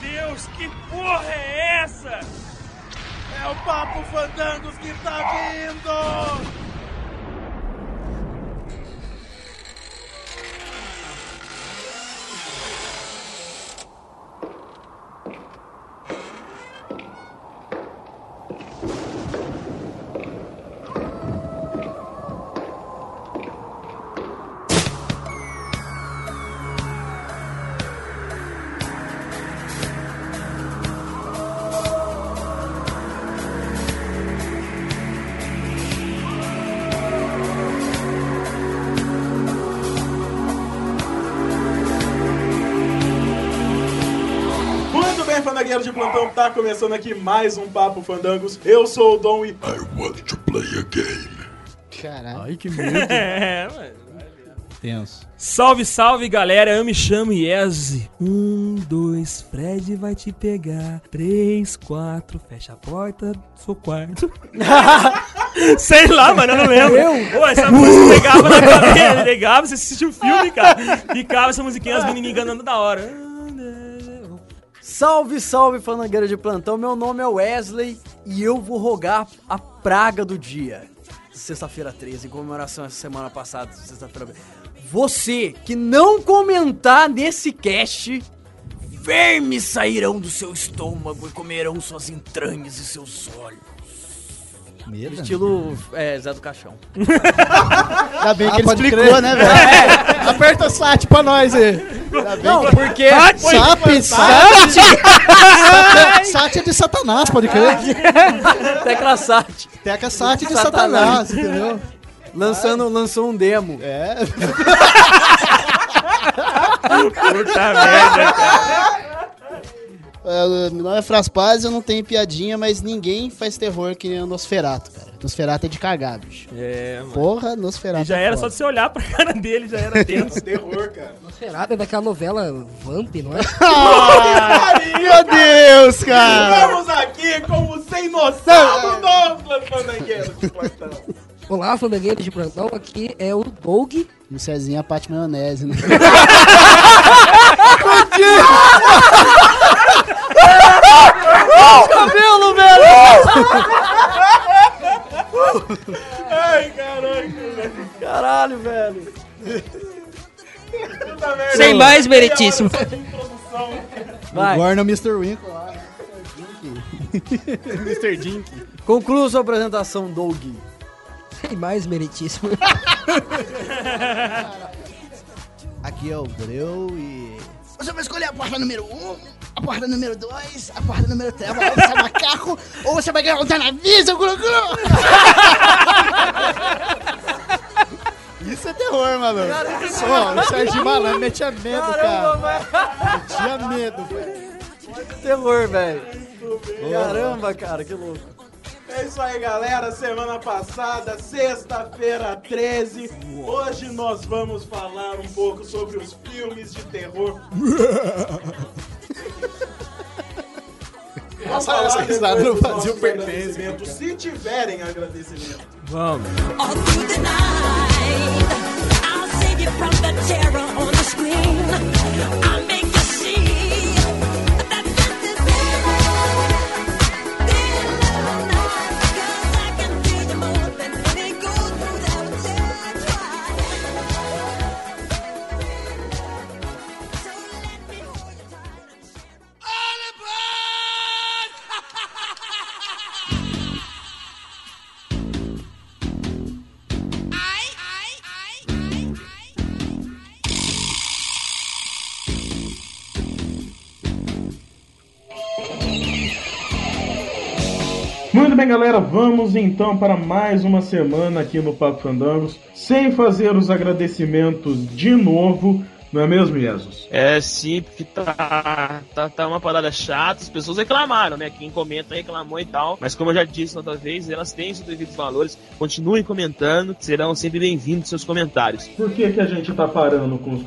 Deus, que porra é essa? É o Papo Fandangos que tá vindo! Tá começando aqui mais um Papo Fandangos. Eu sou o Dom e Caralho. Ai, que medo. É, mano. Tenso. Salve, salve, galera. Eu me chamo Iese. Um, dois, Fred vai te pegar. Três, quatro, fecha a porta do seu quarto. Sei lá, mano, eu não lembro. Pô, essa música pegava na cabeça. Pegava, você assistia o filme, cara. Ficava essa musiquinha, as menininhas enganando da hora. Salve, salve, fanangueira de plantão. Meu nome é Wesley e eu vou rogar a praga do dia. Sexta-feira 13, em comemoração essa semana passada, sexta-feira. Você que não comentar nesse cast, vermes sairão do seu estômago e comerão suas entranhas e seus olhos. Medo? Estilo é, Zé do Caixão. Ainda bem Ah, que ele pode explicou, crer. né, velho? Aperta o SAT pra nós aí. Não, porque. SAP, SAT. SAT é de Satanás, pode crer. Tecla Sat. Teca SAT de Satanás. Satanás, entendeu? Lançando, lançou um demo. É. Puta merda, cara. É, Meu nome é Fraspaz, eu não tenho piadinha, mas ninguém faz terror que nem o Nosferato, cara. Nosferato é de cagar, bicho. É, mano. Porra, Nosferato. E já é era só foda. de você olhar pra cara dele, já era tenso. Terror, cara. Nosferatu é daquela novela Vamp, não é? Meu Deus, cara! Estamos aqui com o sem noção do Douglas Fandangueiro de plantão. Olá, fandangueiros de plantão, aqui é o Doug. O Cezinha é a Pate Maionese, né? Cabelo, velho! Ai. Caralho, velho. Puta merda. Sem mais, meritíssimo. Vai, Gorna Mr. Winkle lá. Mr. Dink. conclua sua apresentação, Doug. Sem mais, meritíssimo. Aqui é o Breu e. Você vai escolher a porta número 1, um, a porta número 2, a porta número 3, vai ser macaco, ou você vai ganhar um Tanaviso, Guru Guru! Isso é terror, maluco. Só, o Sérgio Malandro metia medo, cara. Metia medo, velho. Terror, velho. Caramba, cara, que louco. É isso aí, galera. Semana passada, sexta-feira 13. Hoje nós vamos falar um pouco sobre os filmes de terror. Vamos Essa- essa risada não fazia o pertence. Se tiverem agradecimento. Vamos. all through the night. I'll save you from the terror on the screen. I'll galera, vamos então para mais uma semana aqui no Papo Fandangos, sem fazer os agradecimentos de novo, não é mesmo, Jesus? É sim, porque tá, tá, tá uma parada chata, as pessoas reclamaram, né? Quem comenta reclamou e tal. Mas como eu já disse outra vez, elas têm seus devidos valores. Continuem comentando, serão sempre bem-vindos seus comentários. Por que, que a gente tá parando com os,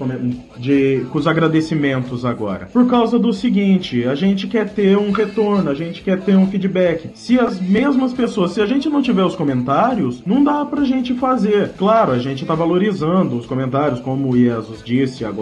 de, com os agradecimentos agora? Por causa do seguinte, a gente quer ter um retorno, a gente quer ter um feedback. Se as mesmas pessoas, se a gente não tiver os comentários, não dá pra gente fazer. Claro, a gente tá valorizando os comentários, como o Jesus disse agora,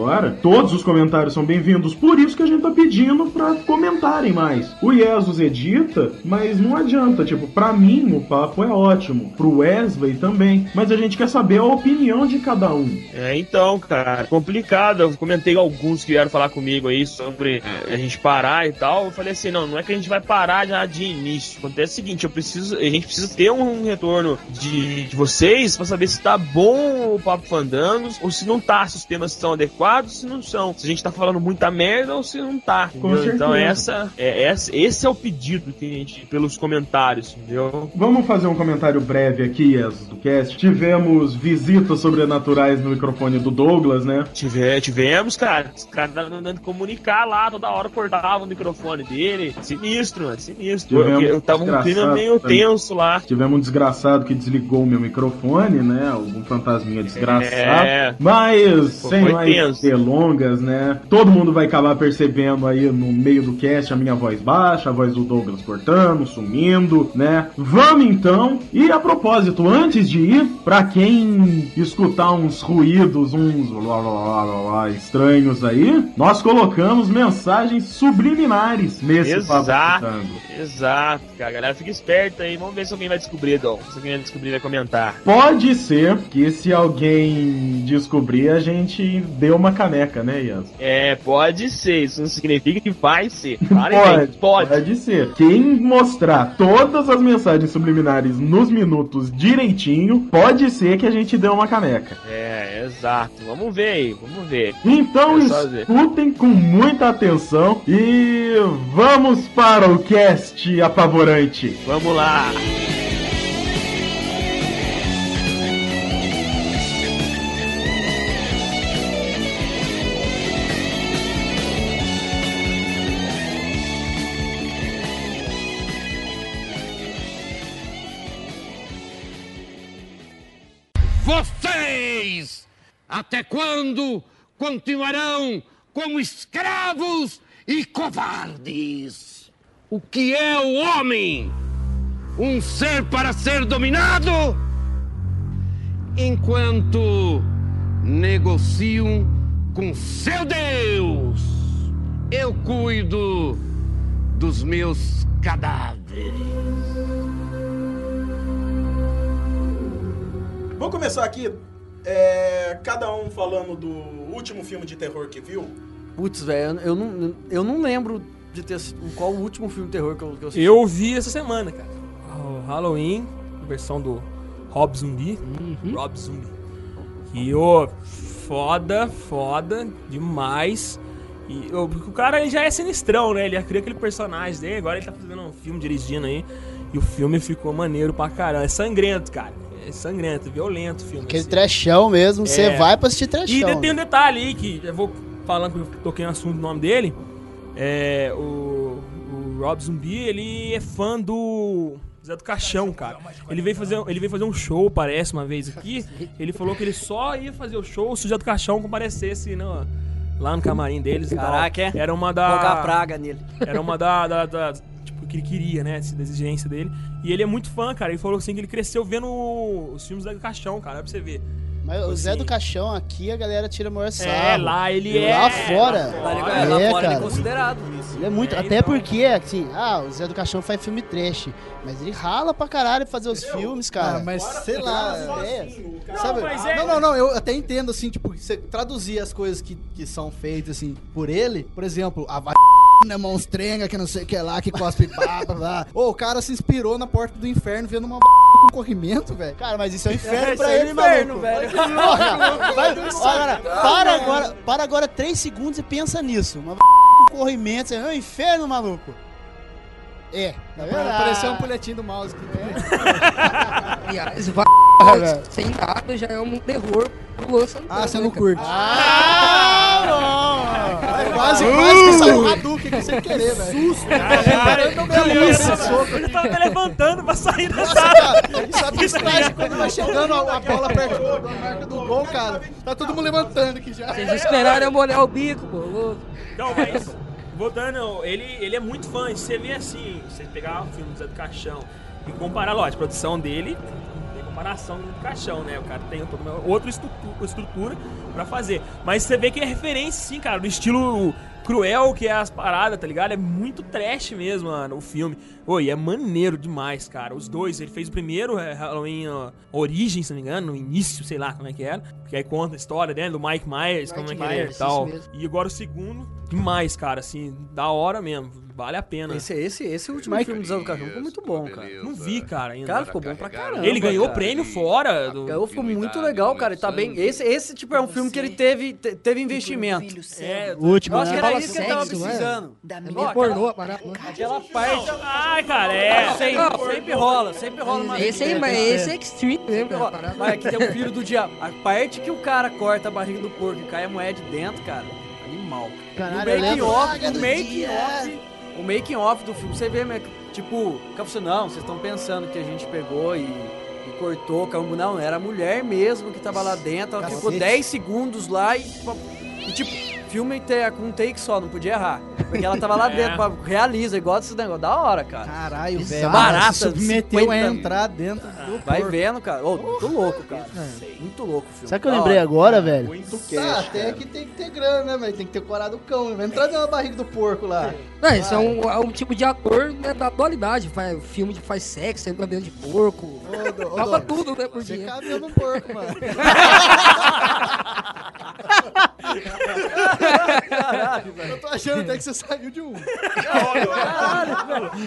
todos os comentários são bem-vindos. Por isso que a gente tá pedindo pra comentarem mais. O Jesus edita, mas não adianta. Tipo, pra mim o papo é ótimo. Pro Wesley também. Mas a gente quer saber a opinião de cada um. É, então, cara, complicado. Eu comentei alguns que vieram falar comigo aí sobre é, a gente parar e tal. Eu falei assim, não, não é que a gente vai parar já de início. Acontece o seguinte, eu preciso, a gente precisa ter um retorno de, de vocês pra saber se tá bom o Papo Fandangos ou se não tá, se os temas são adequados, se não são. Se a gente tá falando muita merda ou se não tá. Então essa, é, essa, esse é o pedido que a gente, pelos comentários, entendeu? Vamos fazer um comentário breve aqui, Jesus, do cast. Tivemos visitas sobrenaturais no microfone do Douglas, né? Tive, tivemos, cara. Os caras tentando comunicar lá, toda hora cortava o microfone dele. Sinistro, mano, sinistro. Tivemos Eu, eu tava um clima meio também. tenso lá. Tivemos um desgraçado que desligou o meu microfone, né? Algum fantasminha desgraçado. É. Mas, Pô, sem mais tenso. Delongas, né? Todo mundo vai acabar percebendo aí no meio do cast a minha voz baixa, a voz do Douglas cortando, sumindo, né? Vamos então. E a propósito, antes de ir, pra quem escutar uns ruídos, uns lá, lá, lá, lá, lá, estranhos aí, nós colocamos mensagens subliminares nesse Exato, exato, cara. Galera, fica esperta aí. Vamos ver se alguém vai descobrir, Dom. Se alguém vai descobrir, vai comentar. Pode ser que se alguém descobrir, a gente deu uma caneca, né, Ian? É, pode ser. Isso não significa que vai ser. Claramente, pode. Pode ser. Quem mostrar todas as mensagens subliminares nos minutos direitinho, pode ser que a gente dê uma caneca. É, exato. Vamos ver aí, vamos ver. Então É escutem com muita atenção e vamos para o cast apavorante. Vamos lá. Até quando continuarão como escravos e covardes? O que é o homem? Um ser para ser dominado? Enquanto negociam com seu Deus, eu cuido dos meus cadáveres. Vamos começar aqui, é, cada um falando do último filme de terror que viu. Putz, velho, eu não, eu não lembro de ter assistido- qual o último filme de terror que eu, que eu assisti. Eu vi essa semana, cara. O Halloween, versão do Rob Zumbi. Rob Zumbi. E, ô, foda, foda, demais. E porque o cara ele já é sinistrão, né? Ele já cria aquele personagem dele, agora ele tá fazendo um filme dirigindo aí. E o filme ficou maneiro pra caramba. É sangrento, cara. É sangrento, violento o filme. Aquele assim. trechão mesmo, você É. vai pra assistir E trechão. tem um detalhe aí que eu vou falando que eu toquei no assunto do nome dele. É, o, o Rob Zumbi, ele é fã do Zé do Caixão, cara. Ele veio fazer, ele veio fazer um show, parece, uma vez aqui. Ele falou que ele só ia fazer o show se o Zé do Caixão comparecesse no, lá no camarim deles e. Caraca, é? Era uma da... Praga nele. Era uma da, da, da- que ele queria, né? Da exigência dele. E ele é muito fã, cara. Ele falou assim que ele cresceu vendo os filmes do Zé do Caixão, cara. Dá pra você ver. Mas o Zé assim. do Caixão aqui, a galera tira o maior sarro. É, lá ele é. Lá fora. Lá, ele- É, lá fora ele cara. é considerado. Ele é muito. É, até então. porque, assim, ah, o Zé do Caixão faz filme trash. Mas ele rala pra caralho pra fazer os filmes, cara. Ah, mas sei lá. É, Sabe? mas é- Não, não, não. Eu até entendo, assim, tipo, você traduzir as coisas que, que são feitas, assim, por ele. Por exemplo, a vagina monstrenga que não sei o que lá, que cospe blá, blá. Ô, o cara se inspirou na porta do inferno vendo uma com corrimento, velho. Cara, mas isso é um inferno É, pra é ele, inferno, maluco. velho. Porra, vai, agora, para agora, para agora três segundos e pensa nisso. Uma com corrimento, é um inferno, maluco. É, tá vendo? Pareceu um puletinho do mouse aqui. Aliás, vai sem dado já é um terror pro Luan Santana. Ah, você né, não cara? curte. Ah, bom. Quase, quase que saiu o Hadouken aqui sem querer, velho. Susto. Ele tava até levantando pra sair da Nossa, sala. cara, sabe que estágio quando vai chegando a, a bola perto da marca do gol, cara? Tá todo mundo levantando aqui já. Vocês esperaram eu molhar o bico, pô. louco. Não, mas. Voltando, ele, ele é muito fã. Você vê assim, você pegar o filme do Zé do Caixão e comparar, lógico, a produção dele, tem comparação do caixão, né? O cara tem outra estrutu- estrutura pra fazer. Mas você vê que é referência, sim, cara, no estilo cruel que é as paradas, tá ligado? É muito trash mesmo, mano, o filme. Oi, é maneiro demais, cara. Os dois, ele fez o primeiro é, Halloween ó, Origem, se não me engano, no início, sei lá como é que era. Que aí conta a história, né, do Mike Myers, como é que ele é e Myers, tal. E agora o segundo, demais, cara, assim, da hora mesmo. Vale a pena. Esse, esse, esse último Mike- filme do Zé do Cachorro ficou muito bom, cara. Não vi, cara, ainda. Cara, ficou bom pra caramba. Ele ganhou cara. prêmio fora do. Ganhou, ficou muito legal, cara. e Tá bem. Esse, esse tipo é um filme que ele teve, te- teve investimento. É, O último, Eu acho que né? era isso que ele tava é? precisando. É meio pornô né? Aquela parte. Ai, cara, é. Sempre, sempre rola, sempre rola uma Esse aí, mas esse é extreme mesmo, a parada. Mas aqui tem o filho do diabo. A parte que o cara corta a barriga do porco e cai a moeda de dentro, cara, animal. Caralho, o eu making lembro. O making off, do filme, você vê, né, tipo, você, não, vocês estão pensando que a gente pegou e, e cortou, caiu, não, era a mulher mesmo que tava lá dentro, ela ficou Cacete. 10 segundos lá e, e tipo, filme te- com um take só, não podia errar. Porque ela tava lá É. dentro, realiza, igual desse negócio, da hora, cara. Caralho, velho. Barata, se submeteu a 50. entrar dentro do Vai porco. vendo, cara. Ô, muito louco, cara. Muito louco o filme. Sabe o que eu lembrei hora. agora, velho? Muito Tá, cash, até cara. que tem que ter grana, né, velho? Tem que ter coragem do cão. Vai entrar dentro da barriga do porco lá. Não, esse é um, é um tipo de ator né, da atualidade. Faz filme de faz sexo, entra dentro de porco. Tava tudo, né, por Você dia. cabe do porco, mano. Eu tô achando até que você saiu de um.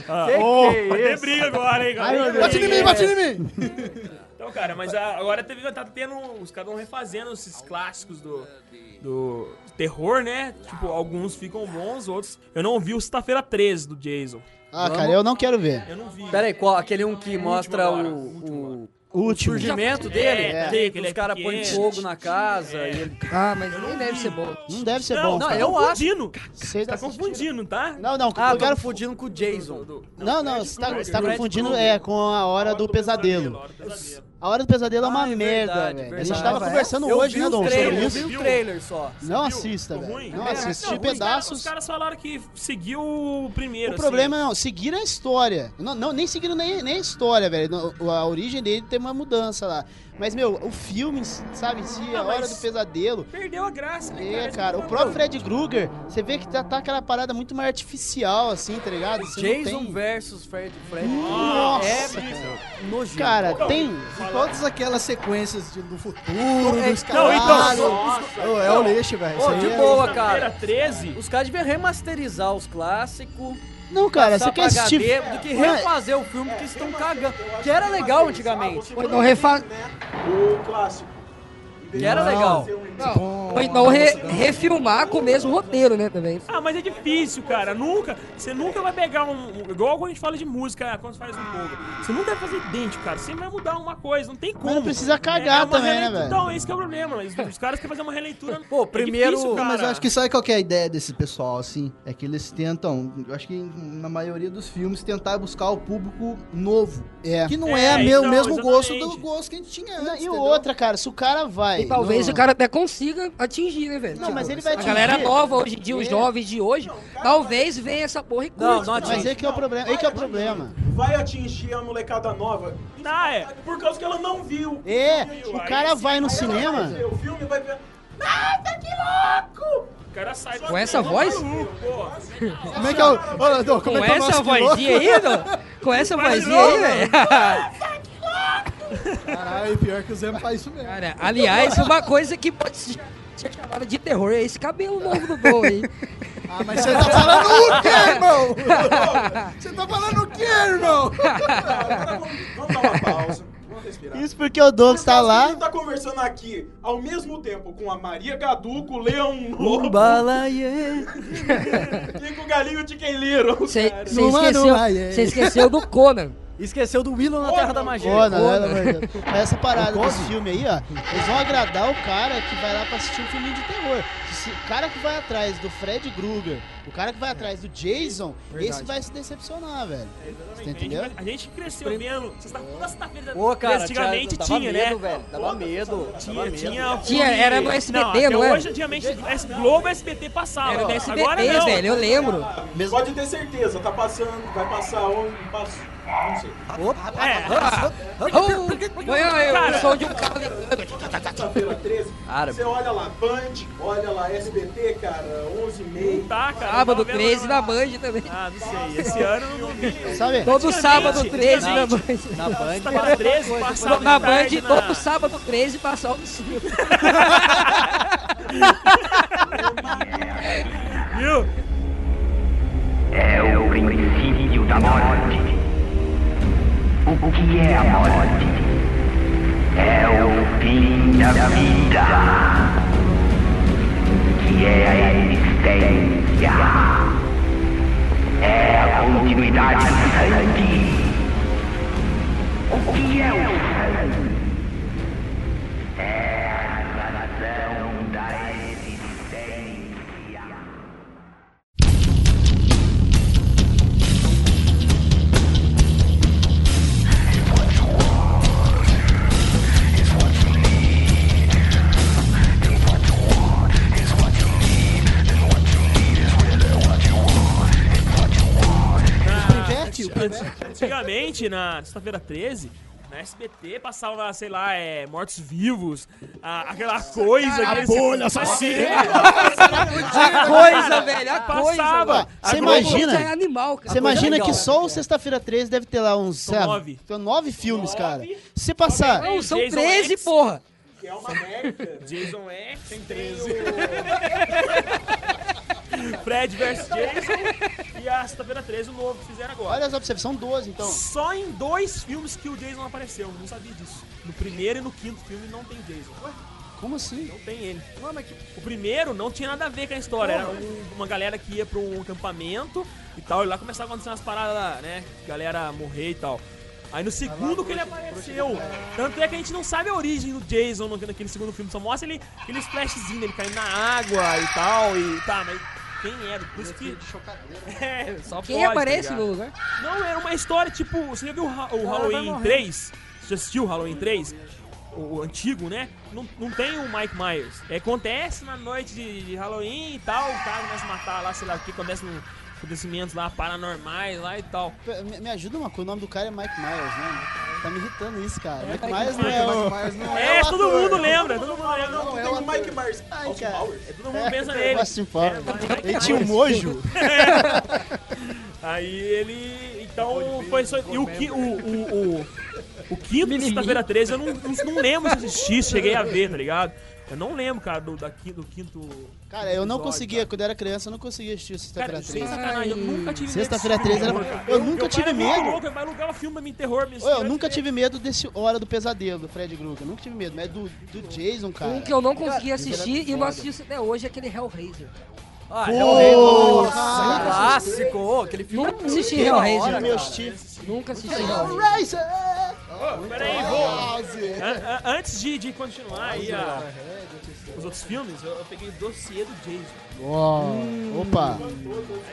Ah, Que ô, que é isso? briga agora, hein, galera. Bate em mim, bate em mim! Então, cara, mas a- agora teve, tá tendo. Os caras vão refazendo esses clássicos do. Do terror, né? Tipo, alguns ficam bons, outros. Eu não vi o Sexta-feira 13 do Jason. Ah, cara, eu não quero ver. Eu não vi. Pera aí, qual, aquele um que mostra agora, o, último o, surgimento dele? é. que Que ele os caras põem fogo na casa É. e ele... Ah, mas nem deve ser bom. Não deve ser Não, bom. não, cara. eu tá acho. confundindo. Você Tá confundindo, tá? Não, não, Ah, eu quero... confundindo com o Jason. Não, não, você tá, você tá confundindo é, com a hora do pesadelo. A hora do pesadelo é uma Ah, é merda, verdade, velho. A gente tava conversando hoje, né, Dom, sobre trailers, isso. Eu vi o trailer só. Não assista, velho. Não É, assista. não, pedaços. Os caras falaram que seguiu o primeiro. O assim. problema não, seguiram a história. Não, não, nem seguiram nem, nem a história, velho. A origem dele tem uma mudança lá. Mas, meu, o filme, sabe, em si, a Ah, hora mas- do pesadelo. Perdeu a graça, né, É, cara, o que próprio. Fred Krueger, você vê que tá, tá aquela parada muito mais artificial, assim, tá ligado? Você não Jason tem- versus Fred Fred. Nossa, é cara. nojento. Cara, tem. Todas aquelas sequências de- do futuro, É, dos não, então. Ô, é o lixo, velho. Isso de aí é- boa, cara. 13. Os caras deviam remasterizar os clássicos. Não, cara, você quer assistir. HD, do que refazer o filme que estão cagando. Que era legal antigamente. Então, refa... O clássico. Que era legal. Ou então re- refilmar com o mesmo roteiro, né, também. Ah, mas é difícil, cara. Nunca. Você nunca vai pegar um. Igual quando a gente fala de música, ah, quando faz um pouco. Você nunca vai fazer idêntico, cara. Você vai mudar uma coisa. Não tem como. não precisa cagar uma também, né, releitura- velho? Então, esse que é o problema. Mas os caras querem fazer uma releitura. Pô, É primeiro- difícil, Não, mas eu acho que sabe qual que é a ideia desse pessoal, assim? É que eles tentam, eu acho que na maioria dos filmes, tentar buscar o público novo. É. Que não É, é, meu- o então, mesmo gosto do exatamente. gosto que a gente tinha Não, antes, E entendeu? outra, cara, se o cara vai. Talvez no- o cara até consiga atingir, né, velho? Não, mas ele vai A atingir. galera nova hoje em dia, os É. jovens de hoje, talvez venha essa porra e Não, curta. não Mas atinge. é que é o problema. É que é o problema. Vai atingir a molecada nova. Ah, é. Por causa que ela não viu. É, Não viu. o Aí cara vai no aí vai cinema. ver o filme vai ver. Nossa, que louco! O cara sai Com essa voz? Como é que é o. Ô, Dô, como Com é que é o essa vozinha aí, Dô? Com essa vozinha aí, velho. Caralho, pior que o Zé faz isso mesmo. Cara, aliás, uma coisa que pode ser chamada de terror é esse cabelo novo do Dom aí. Ah, mas você tá falando o quê, irmão? Você tá falando o quê, irmão? Agora vamos, vamos dar uma pausa. Vamos respirar. Isso porque o Douglas Por tá que lá. A gente tá conversando aqui ao mesmo tempo com a Maria Gadu, com o Leão Lobo Balaie. e com o Galinho Chicken Little. Você cara. Numa, esqueceu, numa, é. cê esqueceu do Conan. Esqueceu do Willow na Terra da Magia. Pô, não, não, não, não. Mas essa parada desse filme aí, ó, eles vão agradar o cara que vai lá pra assistir um filme de terror. O cara que vai atrás do Fred Krueger O cara que vai atrás do Jason, Verdade. esse vai se decepcionar, velho. Você A gente, entendeu? a gente cresceu vendo. Vocês estavam toda sexta-feira. Pô, cara, antigamente tinha, tinha, dava medo, né? velho. Dava medo. Tinha, tinha, Tinha, era no SBT, até não é? Hoje, antigamente, S- Globo SBT passava. Era do SBT, Agora não. velho, eu lembro. Pode ter certeza, tá passando, vai passar onde passa. Não sei. É, Foi o som de um carro ligando. Sexta-feira 13. Cara, Você olha lá, Band, olha lá, SBT, cara, 11 e meio. tá, cara. Sábado eu tava vendo 13 na Band também. Ah, não sei. Esse ano eu não vi. Sabe? Todo sábado 13 na Band. na Band. Sexta-feira 13 passava Na Band, todo sábado 13 passava o sul. Viu? É o princípio da morte. O que é a morte? É o fim da vida. Que é a existência. É a continuidade do sangue. O que é o sangue? Antigamente, na sexta-feira 13, na SBT passava, sei lá, é, mortos-vivos, a- aquela coisa. aquele- bolha assassina. A coisa, velho, a coisa. Passava. Você A Globo imagina? É animal, cara. Você imagina Legal. que só o Sexta-feira 13 deve ter lá uns, São sabe? nove. São nove filmes, cara. Se você passar... Não, são Jason 13, X. porra. Que é uma merda. Jason X, tem 13. Fred vs Jason e a sexta-feira 13, o novo que fizeram agora. Olha as observações, são 12, então. Só em dois filmes que o Jason apareceu, não sabia disso. No primeiro e no quinto filme não tem Jason. Como assim? Não tem ele. O primeiro não tinha nada a ver com a história. Era um- uma galera que ia pra um acampamento e tal, e lá começava a acontecer umas paradas, né? Galera morrer e tal. Aí no segundo que ele apareceu. Tanto é que a gente não sabe a origem do Jason no- naquele segundo filme. Só mostra ele, aquele splashzinho dele caindo na água e tal. E tá, mas quem era? Por isso que. É, só Quem pode, tá aparece ligado? no lugar? Não, era uma história tipo. Você já viu o, Ha- o Halloween 3? Você já assistiu o Halloween 3? O, o antigo, né? Não, não tem o Mike Myers. É, acontece na noite de, de Halloween e tal. O cara começa a matar lá, sei lá o que acontece no acontecimentos lá paranormais lá e tal. Me, me ajuda uma coisa, o nome do cara é Mike Myers, né? Tá me irritando isso, cara. Mike Mike Myers não é o... É, todo mundo lembra, todo mundo lembra. Não, tem o Mike Myers. Ai, Austin cara. Powers. Todo mundo pensa nele. Austin Powers. É, Mike Ele tinha um Myers. mojo. Aí ele. Então foi só. E o, qui- o, o, o, o quinto de sexta-feira 13 eu não, não, não lembro se assisti, cheguei a ver, tá ligado? Eu não lembro, cara, do, da, do quinto. Cara, eu não episódio, conseguia, cara. quando eu era criança, eu não conseguia assistir Cara, Sexta-feira sem 13. sacanagem, eu nunca tive Sexta-feira medo desse 13 era- cara. eu nunca tive medo. Louco, pai alugava filme pra me terror. Me Ô, eu nunca tive medo desse Hora do Pesadelo, do Fred Krueger. Eu nunca tive medo, mas do, do Jason, cara. Um que eu não consegui Cara, assistir e não foda. assisti até hoje é aquele Hellraiser. Ah, Hellraiser. cara. Clássico. ô, Aquele filme Nunca assisti da hora, Hellraiser. Meu Steve. Nunca assisti Hellraiser. Racer! Peraí, vou. An- an- Antes de, de continuar aí a- os outros filmes, eu, eu peguei o dossiê do Jason. Uou, Opa!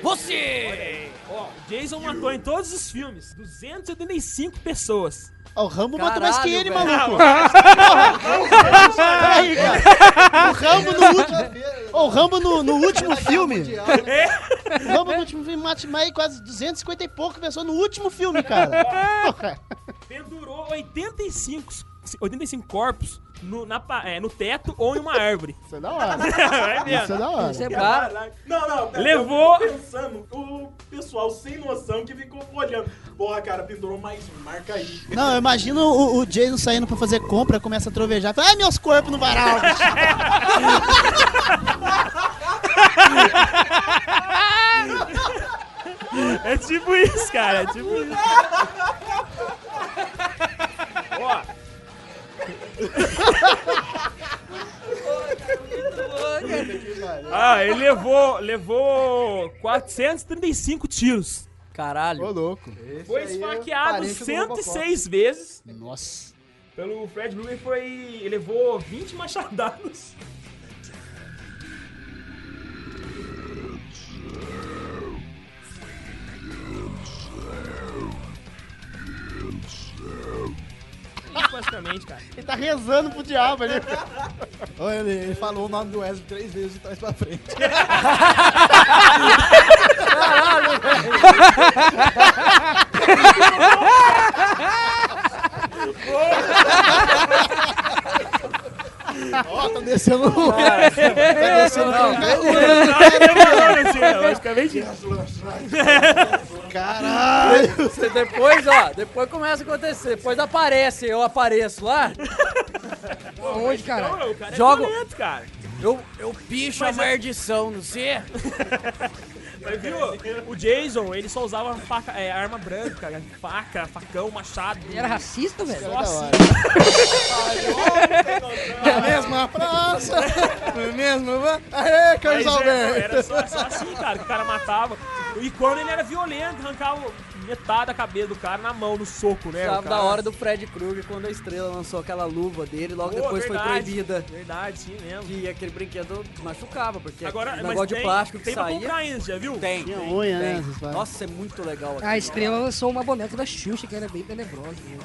Você! Ó, o Jason matou em todos os filmes 285 pessoas. O Rambo matou mais que Caralho, ele, velho. maluco. Peraí, cara. O Rambo no último. O Rambo no, no último filme. O Rambo no último filme mata mais quase 250 e pouco pessoas no último filme, cara. Porra. Pendurou 85, 85 corpos no, na pa- é, no teto ou em uma árvore. Isso é da hora. Vendo. Isso é da hora. Isso é Cara, brabo. Não, não, pera, Levou- pensando, o pessoal sem noção que ficou olhando. Porra, cara, pendurou mais um, marca aí. Não, eu imagino o, o Jason saindo pra fazer compra, começa a trovejar. Fala, ai, meus corpos no varal. bicho." É tipo isso, cara. É tipo isso. Ah, ele levou, levou 435 tiros. Caralho. Ô, louco. Foi esfaqueado parente do 106 vezes. Nossa. Pelo Fred Krueger foi. Ele levou 20 machadadas. Eternamente, cara. Ele tá rezando pro diabo ali. Olha, ele, ele falou o nome do Wesley três vezes de trás pra frente. Ó, tá descendo o. Tá descendo o. Basicamente Caralho! Você depois, ó, depois começa a acontecer. Depois aparece, eu apareço lá. Onde, cara? Não, o cara é Jogo- violento, cara. Eu, eu picho Mas a é- maldição, não sei. Mas viu, o Jason, ele só usava faca, é, arma branca, cara, faca, facão, machado. Ele era racista, velho? Só assim. Na mesma praça! No mesmo. Aê, Carlos é, Alberto! era só, só assim, cara, que o cara matava. E quando ele era violento, arrancava metade da cabeça do cara na mão, no soco, né? Sabe cara- da hora do Fred Krueger quando a estrela lançou aquela luva dele, logo Pô, depois foi verdade, proibida. Verdade, sim mesmo. Que aquele brinquedo machucava, porque Agora, o mas negócio de tem- plástico que tem pra saía. comprar ainda, já viu? Tem, tem, unha, né, tem. essas paradas. Nossa, é muito legal. A estrela lançou uma boneca da Xuxa, que era bem tenebrosa. né?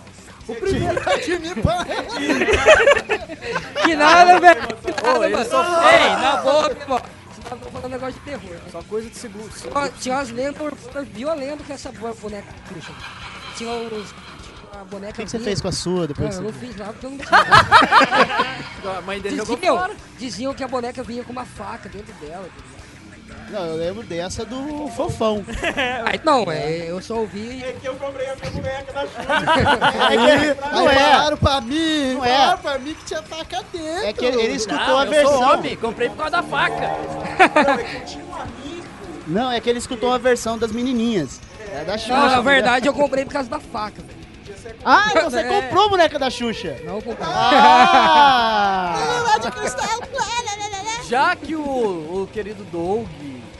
O primeiro time pai. Que nada, velho. Ô, Ei, na boa, tá falando negócio de terror. Só coisa de segundo. Tinha, tinha umas lendas violentas com essa bo- boneca Xuxa. Tinha uns. Tinha uma boneca. O que, que você fez com a sua depois? Não, eu não fiz nada porque eu não tinha. A mãe dele jogou diziam, fora. diziam que a boneca vinha com uma faca dentro dela. ligado? Não, eu lembro dessa do fofão. Aí, não, é, eu só ouvi. É que eu comprei a minha boneca da Xuxa. Aí, Não aí é. falaram pra mim, Não é. falaram pra mim que tinha faca dentro. É que ele, ele escutou Não, a eu versão. sou homem, comprei por causa da faca. Não, é que ele escutou a versão das menininhas. É da Xuxa. Não, na verdade eu comprei por causa da faca, velho. Ah, então você É. comprou a boneca da Xuxa. Não eu comprei. Ah! Já que o, o querido Doug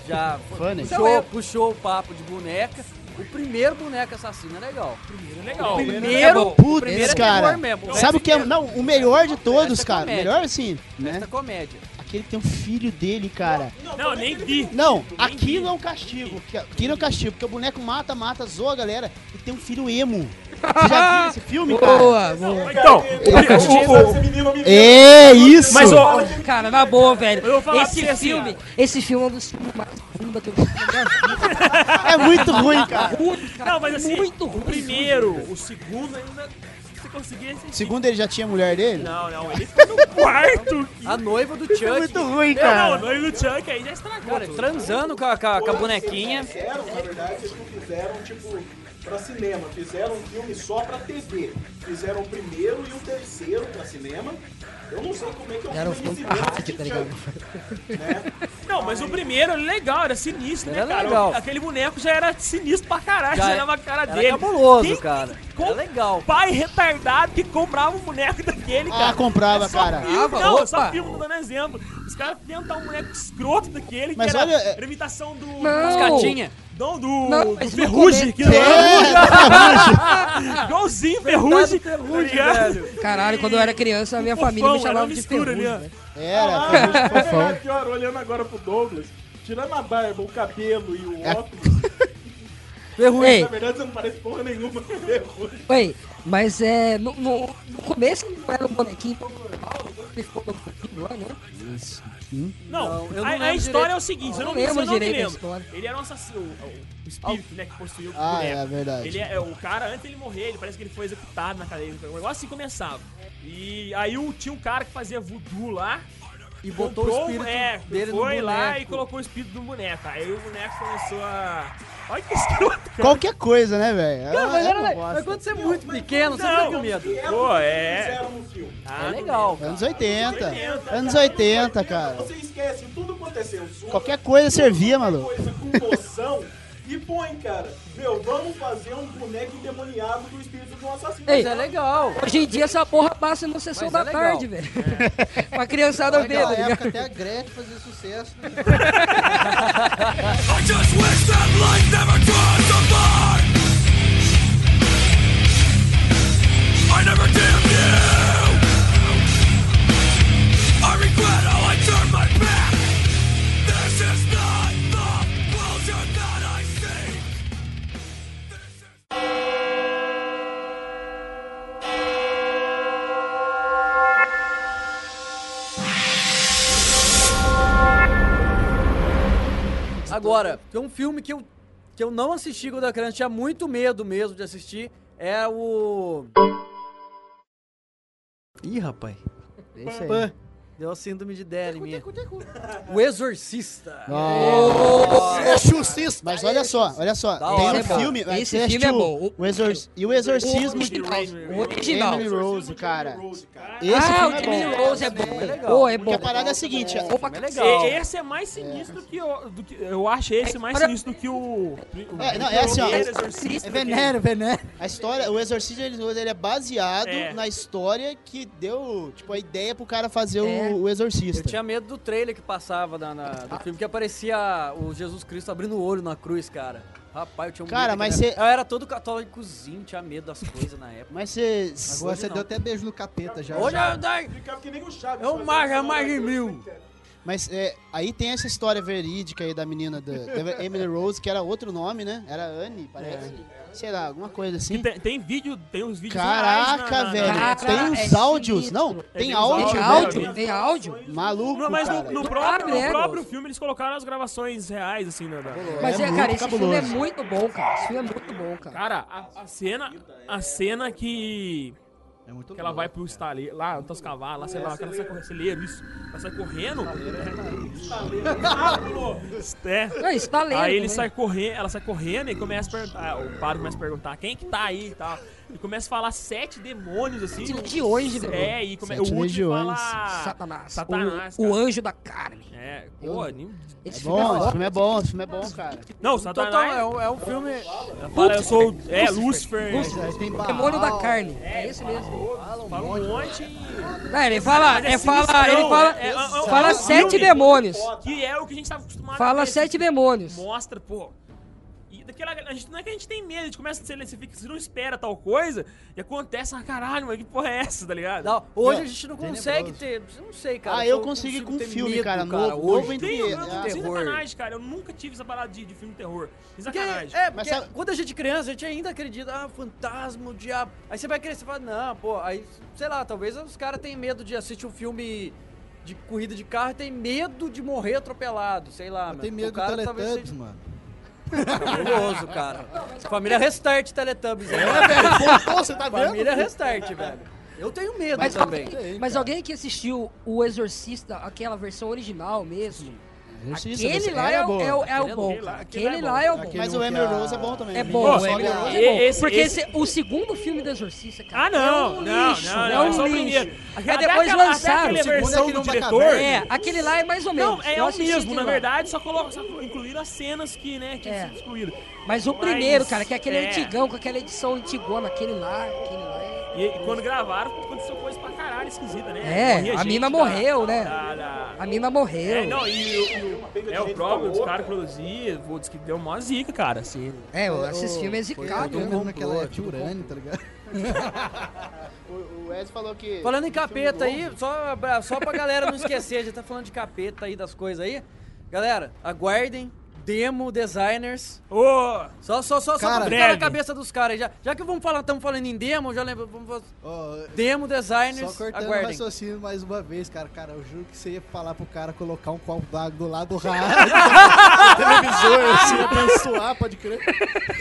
já Funny. puxou, puxou o papo de boneca, o primeiro boneco assassino é legal. Primeiro, legal. O primeiro, o Putz, primeiro é cara. terror mesmo. Sabe o que é. Não, o melhor de todos, é cara. comédia. Melhor assim, né? Comédia. Aquele que tem um filho dele, cara. Não, nem vi. Não, aquilo é um castigo. Aquilo é um castigo, porque o boneco mata, mata, zoa a galera e tem um filho emo. Você já viu esse filme, cara? Boa, boa. Então, o, o, me É isso! mas ó, Cara, na boa, velho. Eu vou falar Esse assim, filme, esse filme é um dos filmes mais bunda que eu vi. É muito ruim, cara. Muito, cara. não, mas assim, muito ruim. o primeiro, o segundo ainda, se você conseguir assistir. Segundo ele já tinha mulher dele? Não, não, ele ficou no quarto. A noiva do Chuck. É muito ruim, Não, não, cara. o noivo do Chuck aí já estragou. Cara, transando com a, com a- com a bonequinha. fizeram, na verdade, eles não fizeram, tipo, pra cinema. Fizeram um filme só pra TV. Fizeram o primeiro e o terceiro pra cinema. Eu não sei como é que é o Era um filme de cinema tá né? Não, mas o primeiro era legal, era sinistro, né, Era cara? legal. Aquele boneco já era sinistro pra caralho, já, Já era é- uma cara Era dele. cabuloso, Quem- cara. Com- Era legal. Pai retardado que comprava um boneco daquele, cara. Ah, comprava, É só cara. Filme, Comprava, não, é só filme, tô dando exemplo. Os caras tentam um boneco escroto daquele, Mas que era, olha, é- era imitação do... Não. Cascatinha. Não, do, Não, do Ferrugem. Que É, Igualzinho Ferrugem. Ferrugem, tá velho. Caralho, quando eu era criança, a minha Fofão, família me chamava de ali, ferrugem, ó. velho. Era, Ah, é fofão. pior, olhando agora pro Douglas, tirando a barba, o cabelo e o É. óculos, Ferrugem. Ei, na verdade você não parece porra nenhuma com Ferrugem. Oi, mas é. No, no, no começo não era um bonequinho normal, ele ficou no fofinho lá, né? Não, Não, não a, a história direito. é o seguinte, eu Eu não, não lembro, lembro eu não me lembro. história. Ele era um assassino, o, o espírito, né, que possuiu o Ah, boneco. é verdade. Ele é, o cara, antes ele morrer, ele parece que ele foi executado na cadeia. O negócio assim começava. E aí o, tinha um cara que fazia voodoo lá. E botou o comprou, espírito é, dele no foi lá boneco. e colocou o espírito do boneco. Aí o boneco começou a. Olha que escroto, cara. Qualquer coisa, né, velho? Cara, mas, É era, uma mas quando você é muito pequeno, você Não. fica com medo. Pô, é. Ah, É legal. Anos 80. 80. Anos 80, cara. Você esquece tudo aconteceu. Qualquer coisa servia, maluco. coisa com noção e põe, cara. Meu, vamos fazer um boneco endemoniado do espírito de um assassino. Ei, Mas é legal. Hoje em dia essa porra passa no sessão Mas da é tarde, velho. pra criançada ver, Naquela tá época até a Gretchen fazia sucesso. Né? I just wish that life never crossed the line. I never damned you. Agora, tem um filme que eu, que eu não assisti quando era criança, tinha muito medo mesmo de assistir, é o... Ih, rapaz. Esse aí. Deu a síndrome de Deli minha. O Exorcista. Exorcista. Mas olha só, olha só. Da tem hora, um cara. filme. Esse você filme é bom. O exor... E o Exorcismo. O original. Emily Rose, cara. Esse ah, filme o é Emily bom. Rose é bom. legal. Pô, é Porque bom. a parada é a seguinte. Opa, É legal. Esse é mais sinistro do que, o, do que. Eu acho esse mais sinistro do que o. o É, não, é assim, ó. primeiro Exorcista, É veneno, veneno. A história, o Exorcismo ele é baseado É. na história que deu, tipo, a ideia pro cara fazer É. o, Exorcista. Eu tinha medo do trailer que passava na, na- do filme, que aparecia o Jesus Cristo abrindo o olho na cruz, cara. Rapaz, eu tinha um Cara, medo. mas que- cê- Eu era todo católicozinho, tinha medo das coisas na época. Mas você. Agora você deu até beijo no capeta já. Hoje já. eu que nem o Chaves. é um é essa mais de hora. mil. Mas é, aí tem essa história verídica aí da menina da, da Emily Rose, que era outro nome, né? Era Anne, parece. Sei lá, alguma coisa assim. Tem, tem vídeo, tem uns vídeos Caraca, na- na- velho. Tem é uns áudios. sinistro. Não, tem tem uns áudio, Tem velho. áudio? Tem áudio? Maluco, Não, mas no, cara. no próprio, no né, próprio filme eles colocaram as gravações reais, assim, né? da- Mas, É é, cara, esse filme é cabuloso. muito bom, cara. Esse filme é muito bom, cara. Cara, a, a cena. A cena que. É muito Que ela vai pro estaleiro, lá, onde tá os cavalos, lá, sei lá, que ela sai correndo, celeiro, isso. Ela sai correndo. É. É, estaleiro Aí ele também. sai correndo, ela sai correndo e começa a perguntar. O padre começa a perguntar quem que tá aí e tal. E começa a falar sete demônios assim. Legiões de demônios. É, e come, o Sete último legiões. fala. Satanás. Satanás. O, o anjo da carne. É, pô, nem- Esse É filme bom, é esse bom. filme é bom, esse filme é bom, cara. Não, Total, Satanás. é um, é um filme. Fala, eu sou. o- É, Lúcifer. O demônio da carne. É esse mesmo. Fala um monte. e- Não, ele fala, é é, fala, ele fala, é- é- é fala é sete demônios. Que é o que a gente tava acostumado Fala sete assim, demônios. Mostra, pô. Daquela. A gente, não é que a gente tem medo, a gente começa a ser, você, fica, você não espera tal coisa e acontece, ah, caralho, mas que porra é essa, tá ligado? Não, hoje É, a gente não consegue ter. Não sei, cara. Ah, se eu consigo com ter filme, medo, cara, novo- novo hoje. entre- Tem, eu, eu, Ah, sem sacanagem, cara. Eu nunca tive essa parada de, de filme de terror. Sem Porque, sacanagem. é, Mas sabe- quando a gente é criança, a gente ainda acredita, ah, fantasma, o diabo. Aí você vai crescer e fala, não, pô, aí, sei lá, talvez os caras tenham medo de assistir um filme de corrida de carro e tem medo de morrer atropelado, sei lá, Eu mano. O medo do cara Teletubbies, seja mano. Cabuloso, cara. Família Restart Teletubbies. É, velho, pô, você tá vendo? Família Restart, velho. Eu tenho medo Mas, também. alguém, mas alguém que assistiu o Exorcista, aquela versão original mesmo, Exorcista, aquele lá é, o- boa. é o, é o Aquele é bom, bom. Aquele Aquele é lá é o bom. Mas o Emily Rose é bom também. É bom, Nossa, o Emily Rose é bom. esse- Porque esse- esse- o segundo filme do Exorcista, cara. Ah, não, é um não, lixo, não, é não, é um só o lixo. Até depois aquela- lançaram. Até o versão aquele do diretor. É, aquele lá é mais ou menos. Não, é o mesmo, na verdade, só, coloca, só incluíram as cenas que, né, que É. excluíram. Mas o primeiro, cara, que é aquele é. antigão, com aquela edição antigona, aquele lá, aquele lá é... E, e quando gravaram, aconteceu coisa pra caralho esquisita, né? É, Morria a mina da- morreu, né? da- da- A mina morreu. É, não, e, o- e o- é o próprio, os caras produziam, diz que deu uma zica, cara, assim. É, esse filme é Foi zicado, né? mundo naquela época urânio, tá ligado? O, o Wes falou que. Falando em capeta aí, só, pra- só pra galera não esquecer, a gente tá falando de capeta aí, das coisas aí. Galera, aguardem. Demo Designers. Ô! Só, só, só, só Cara, pra ficar na cabeça dos caras aí. Já, já que vamos falar, estamos falando em demo, já lembro. Vamos, Ó, demo Só Designers, cortando o aguardem. raciocínio mais uma vez, cara. Cara, eu juro que você ia falar pro cara colocar um copo d'água do lado do rádio. televisor, assim, abençoar, pode crer.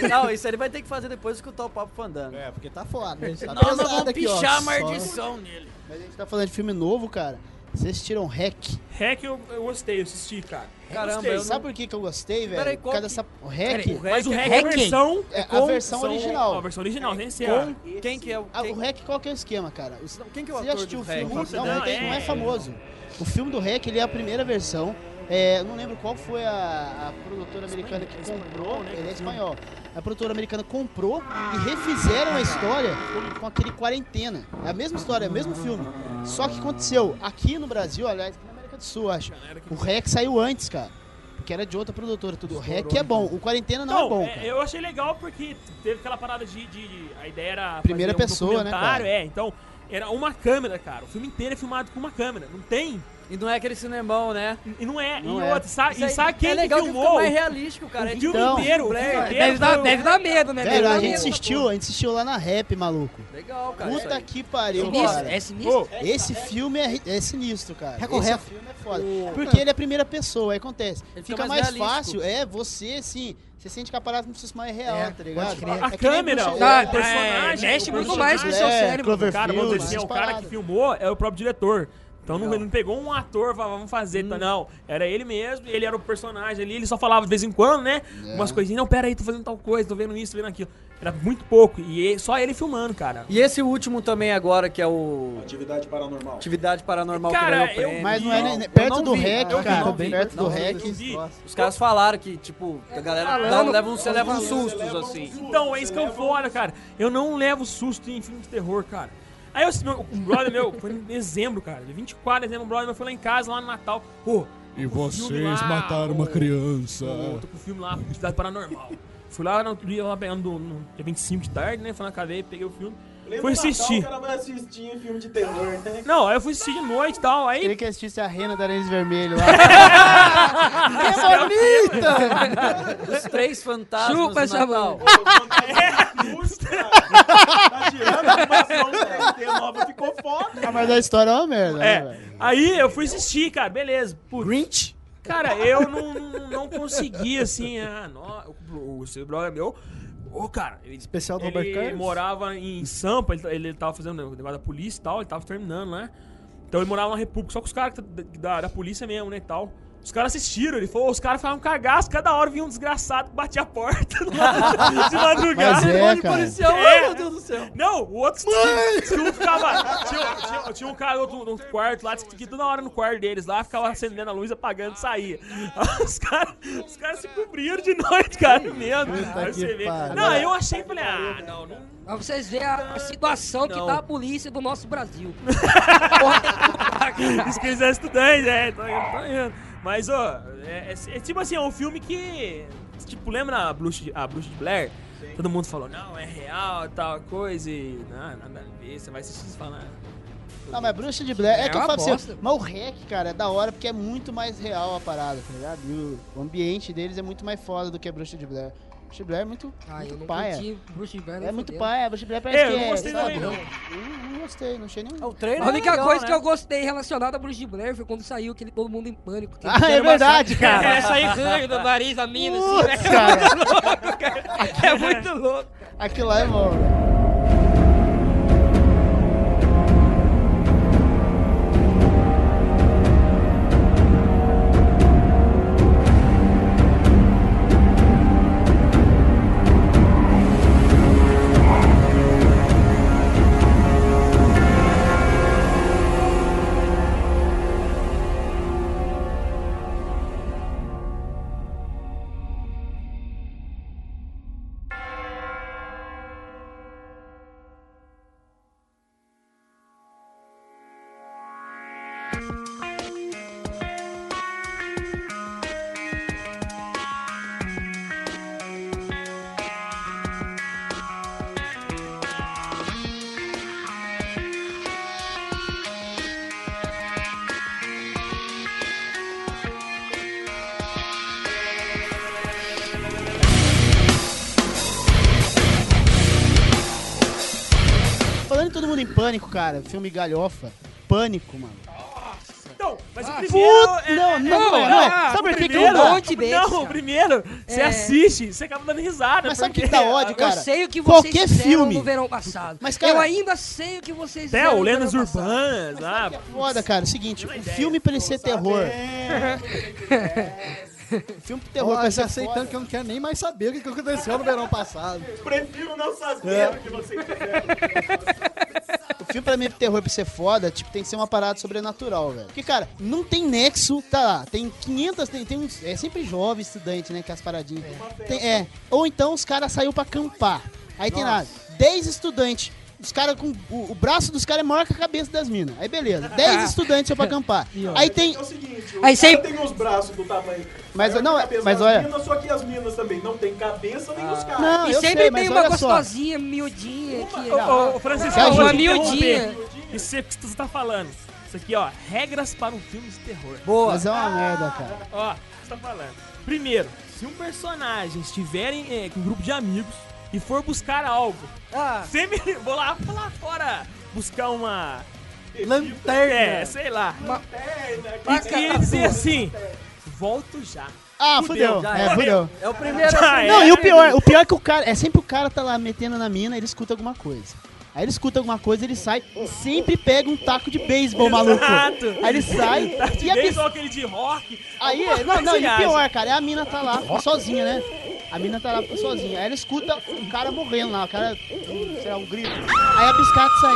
Não, isso ele vai ter que fazer depois de escutar o Papo Fandango. É, porque tá foda, né? Tá pesado vamos aqui, ó, pichar a só- maldição nele. Mas a gente tá falando de filme novo, cara. Vocês assistiram Hack. Hack eu, eu gostei, eu assisti, cara. Caramba, gostei. eu Sabe por que, que eu gostei, velho? Peraí, Por qual causa que- dessa. O Hack. Peraí, Mas o Hack é a Hack? versão... É a versão são- original. A versão original, sem ser Com quem que é o. Ah, Quem, o Hack, qual que é o esquema, cara? Os- não, quem que é o Você já assistiu o filme? Hack? Não, Não, não, tem- não é é- famoso. O filme do Hack, ele é a primeira versão. É, eu não lembro qual foi a, a produtora americana que comprou. né, Ele é espanhol. A produtora americana comprou e refizeram a história com aquele quarentena. É a mesma história, é o mesmo filme. Só que aconteceu aqui no Brasil, aliás, aqui na América do Sul, acho. O Hack saiu antes, cara. Porque era de outra produtora, tudo. O Hack é bom. O quarentena não, Não, é bom, é, cara. eu achei legal porque teve aquela parada de... de- de- a ideia era Primeira fazer um pessoa, né, cara? É, então... Era uma câmera, cara. O filme inteiro é filmado com uma câmera. Não tem E não é aquele cinemão, né? E não é. Não e é. outra, sabe, Isso e aí sabe quem é legal que filmou? fica mais realístico, cara. O É filme Então, inteiro, o Deve dar, deve dar medo, né? Velho, a gente assistiu, a gente assistiu lá na rap, maluco. Legal, cara. Puta que pariu, Sinistro, cara. é sinistro. Esse filme é, é sinistro, cara. Esse filme é foda. Porque ele é a primeira pessoa, aí acontece. Ele Fica fica mais, mais fácil, é, você, assim, você sente que a parada não precisa mais real, É, tá ligado? A É que câmera, o Tá, é, personagem, é, mexe o muito mais com o seu É, cérebro. Cara, vamos dizer o cara que filmou é o próprio diretor. Então não, não pegou um ator falava, vamos fazer. tá? Não, era ele mesmo, ele era o personagem ali, ele só falava de vez em quando, né? Umas coisinhas, não, pera aí, tô fazendo tal coisa, tô vendo isso, tô vendo aquilo. Era muito pouco. E só ele filmando, cara. E esse último também agora, que é o Atividade paranormal. Atividade Paranormal Cara, que ganhou o. Mas não é nem- perto do. REC, cara. não. Perto do REC. Os caras falaram que, tipo, a galera Falando. dá- leva, uns- você leva uns sustos, assim. Então, é isso que eu foda, cara. Eu não levo susto em filme de terror, cara. Aí eu, meu, um brother meu, foi em dezembro, cara. Dia 24 de dezembro, um brother meu foi lá em casa, lá no Natal. Pô, E filme lá, ô, criança. Pô, tô com o filme lá, Atividade Paranormal. Fui lá no dia, lá pegando no, no dia 25 de tarde, né? Fui na cadeia, peguei o filme. Lembra Fui do Natal, assistir. O cara vai assistir um filme de terror, né? Não, aí eu fui assistir de noite e tal. Aí Queria que assistisse a Rena da Nariz Vermelho lá. Os três fantasmas Chupa Natal. Tá tirando a animação 3D nova, ficou foda. Ah, Mas a história é uma merda, né, É, velho? aí eu fui assistir, cara, beleza. Grinch? Cara, eu não, não, não consegui, assim, ah, não, o, o seu brother meu, ô, cara, ele, Especial do ele morava em Sampa, ele, ele tava fazendo o negócio da polícia e tal, ele tava terminando, né? Então ele morava na República, só com os caras que tá- da, da polícia mesmo, né, e tal. Os caras assistiram, ele falou, os caras ficavam cagaço, cada hora vinha um desgraçado que batia a porta de madrugada. Mas é, cara. Policial, É. ai, meu Deus do céu. Não, o outro tinha, um ficava. Tinha, tinha, tinha um cara outro, no quarto lá, que toda hora no quarto deles lá, ficava acendendo a luz, apagando e saía. Os caras os caras se cobriram de noite, cara, mesmo. Que. Não, eu achei, falei, ah, não, não. Pra vocês verem a, situação que Não. tá a polícia do nosso Brasil. Se quiser estudante, é, tô indo, tô indo. Mas, ó, é, é- é tipo assim, é um filme que. Tipo, lembra a Bruxa de, a Bruxa de Blair? Todo mundo falou, não, é real, tal coisa, e. Não, nada a ver, você vai assistir e falar. Não, mas Bruxa de Blair, é, É que eu falo pra você, bosta. mas o REC, cara, é da hora porque é muito mais real a parada, tá ligado? E o, o ambiente deles é muito mais foda do que a Bruxa de Blair. Bruxa de Blair é muito, Ah, eu muito não paia. Bruce Banner. É muito paia, a Bruxa de Blair parece É, eu que não é, gostei sabe? também, não. Não, não gostei, não achei nenhum. O trailer A única é legal, coisa né? que eu gostei relacionada a Bruce Blair foi quando saiu aquele Todo Mundo em Pânico. Ah, é verdade, série- cara. É, sair ranho do nariz da mina, assim, né? cara. É muito louco, cara. É muito louco. Aquilo lá é bom, Pânico, cara, filme galhofa. Pânico, mano. Então, mas o Ah, primeiro. puta, é- não, é- não, não, não. é, Sabe o por que que primeiro- não? Um monte desses, Não, o primeiro, você É. assiste, você acaba dando risada. Mas sabe o que dá ódio, cara? eu sei o que vocês Qualquer fizeram filme. no verão passado. Mas, cara- eu ainda sei o que vocês Até fizeram o no Lendas. Urbanas, ah, Foda, cara. É o seguinte, o filme pra ele ser terror. O filme pro terror pra já foda. que eu não quero nem mais saber o que aconteceu no verão passado. Prefiro não saber É. o que vocês fizeram. O filme pra mim pro terror pra ser foda, tipo, tem que ser uma parada sobrenatural, velho. Porque, cara, não tem nexo, tá lá, tem 500, tem, tem uns, é sempre jovem estudante, né, que as paradinhas. Tem- é. Ou então os caras saiu pra acampar. Aí tem lá, 10 estudantes. Os caras com. O, o braço dos caras é maior que a cabeça das minas. Aí beleza. 10 estudantes pra acampar. Aí tem. É o seguinte, Aí o sempre- cara tem os braços do tamanho. Mas, não, mas olha- Minas, só que as minas também não tem cabeça nem os caras. Não, E eu sempre sei, mas tem uma olha só. gostosinha, miudinha aqui. Ô, Francisco, te Uma miudinha. Isso é que você tá falando. Isso aqui, ó, regras para um filme de terror. Boa. Mas é uma merda, cara. Ó, o que você tá falando? Primeiro, se um personagem estiver em, eh, com um grupo de amigos e for buscar algo, Ah, sempre vou lá, vou lá fora buscar uma. lanterna. É, sei lá. E, e dizer assim: volto já. Ah, Fudeu, fudeu. É, fudeu. É o primeiro. Já assim, é. Não, e o pior, o pior é que o cara. É sempre o cara tá lá metendo na mina, ele escuta alguma coisa. Aí ele escuta alguma coisa, ele sai e sempre pega um taco de beisebol, maluco. Exato. Aí ele sai Tá de e a bis- ou aquele de rock. Aí, não, não, e o pior, cara, é a mina tá lá sozinha, né? A mina tá lá sozinha. Aí ela escuta um cara morrendo lá, o cara, um, sei lá, um grito. Aí a biscate sai.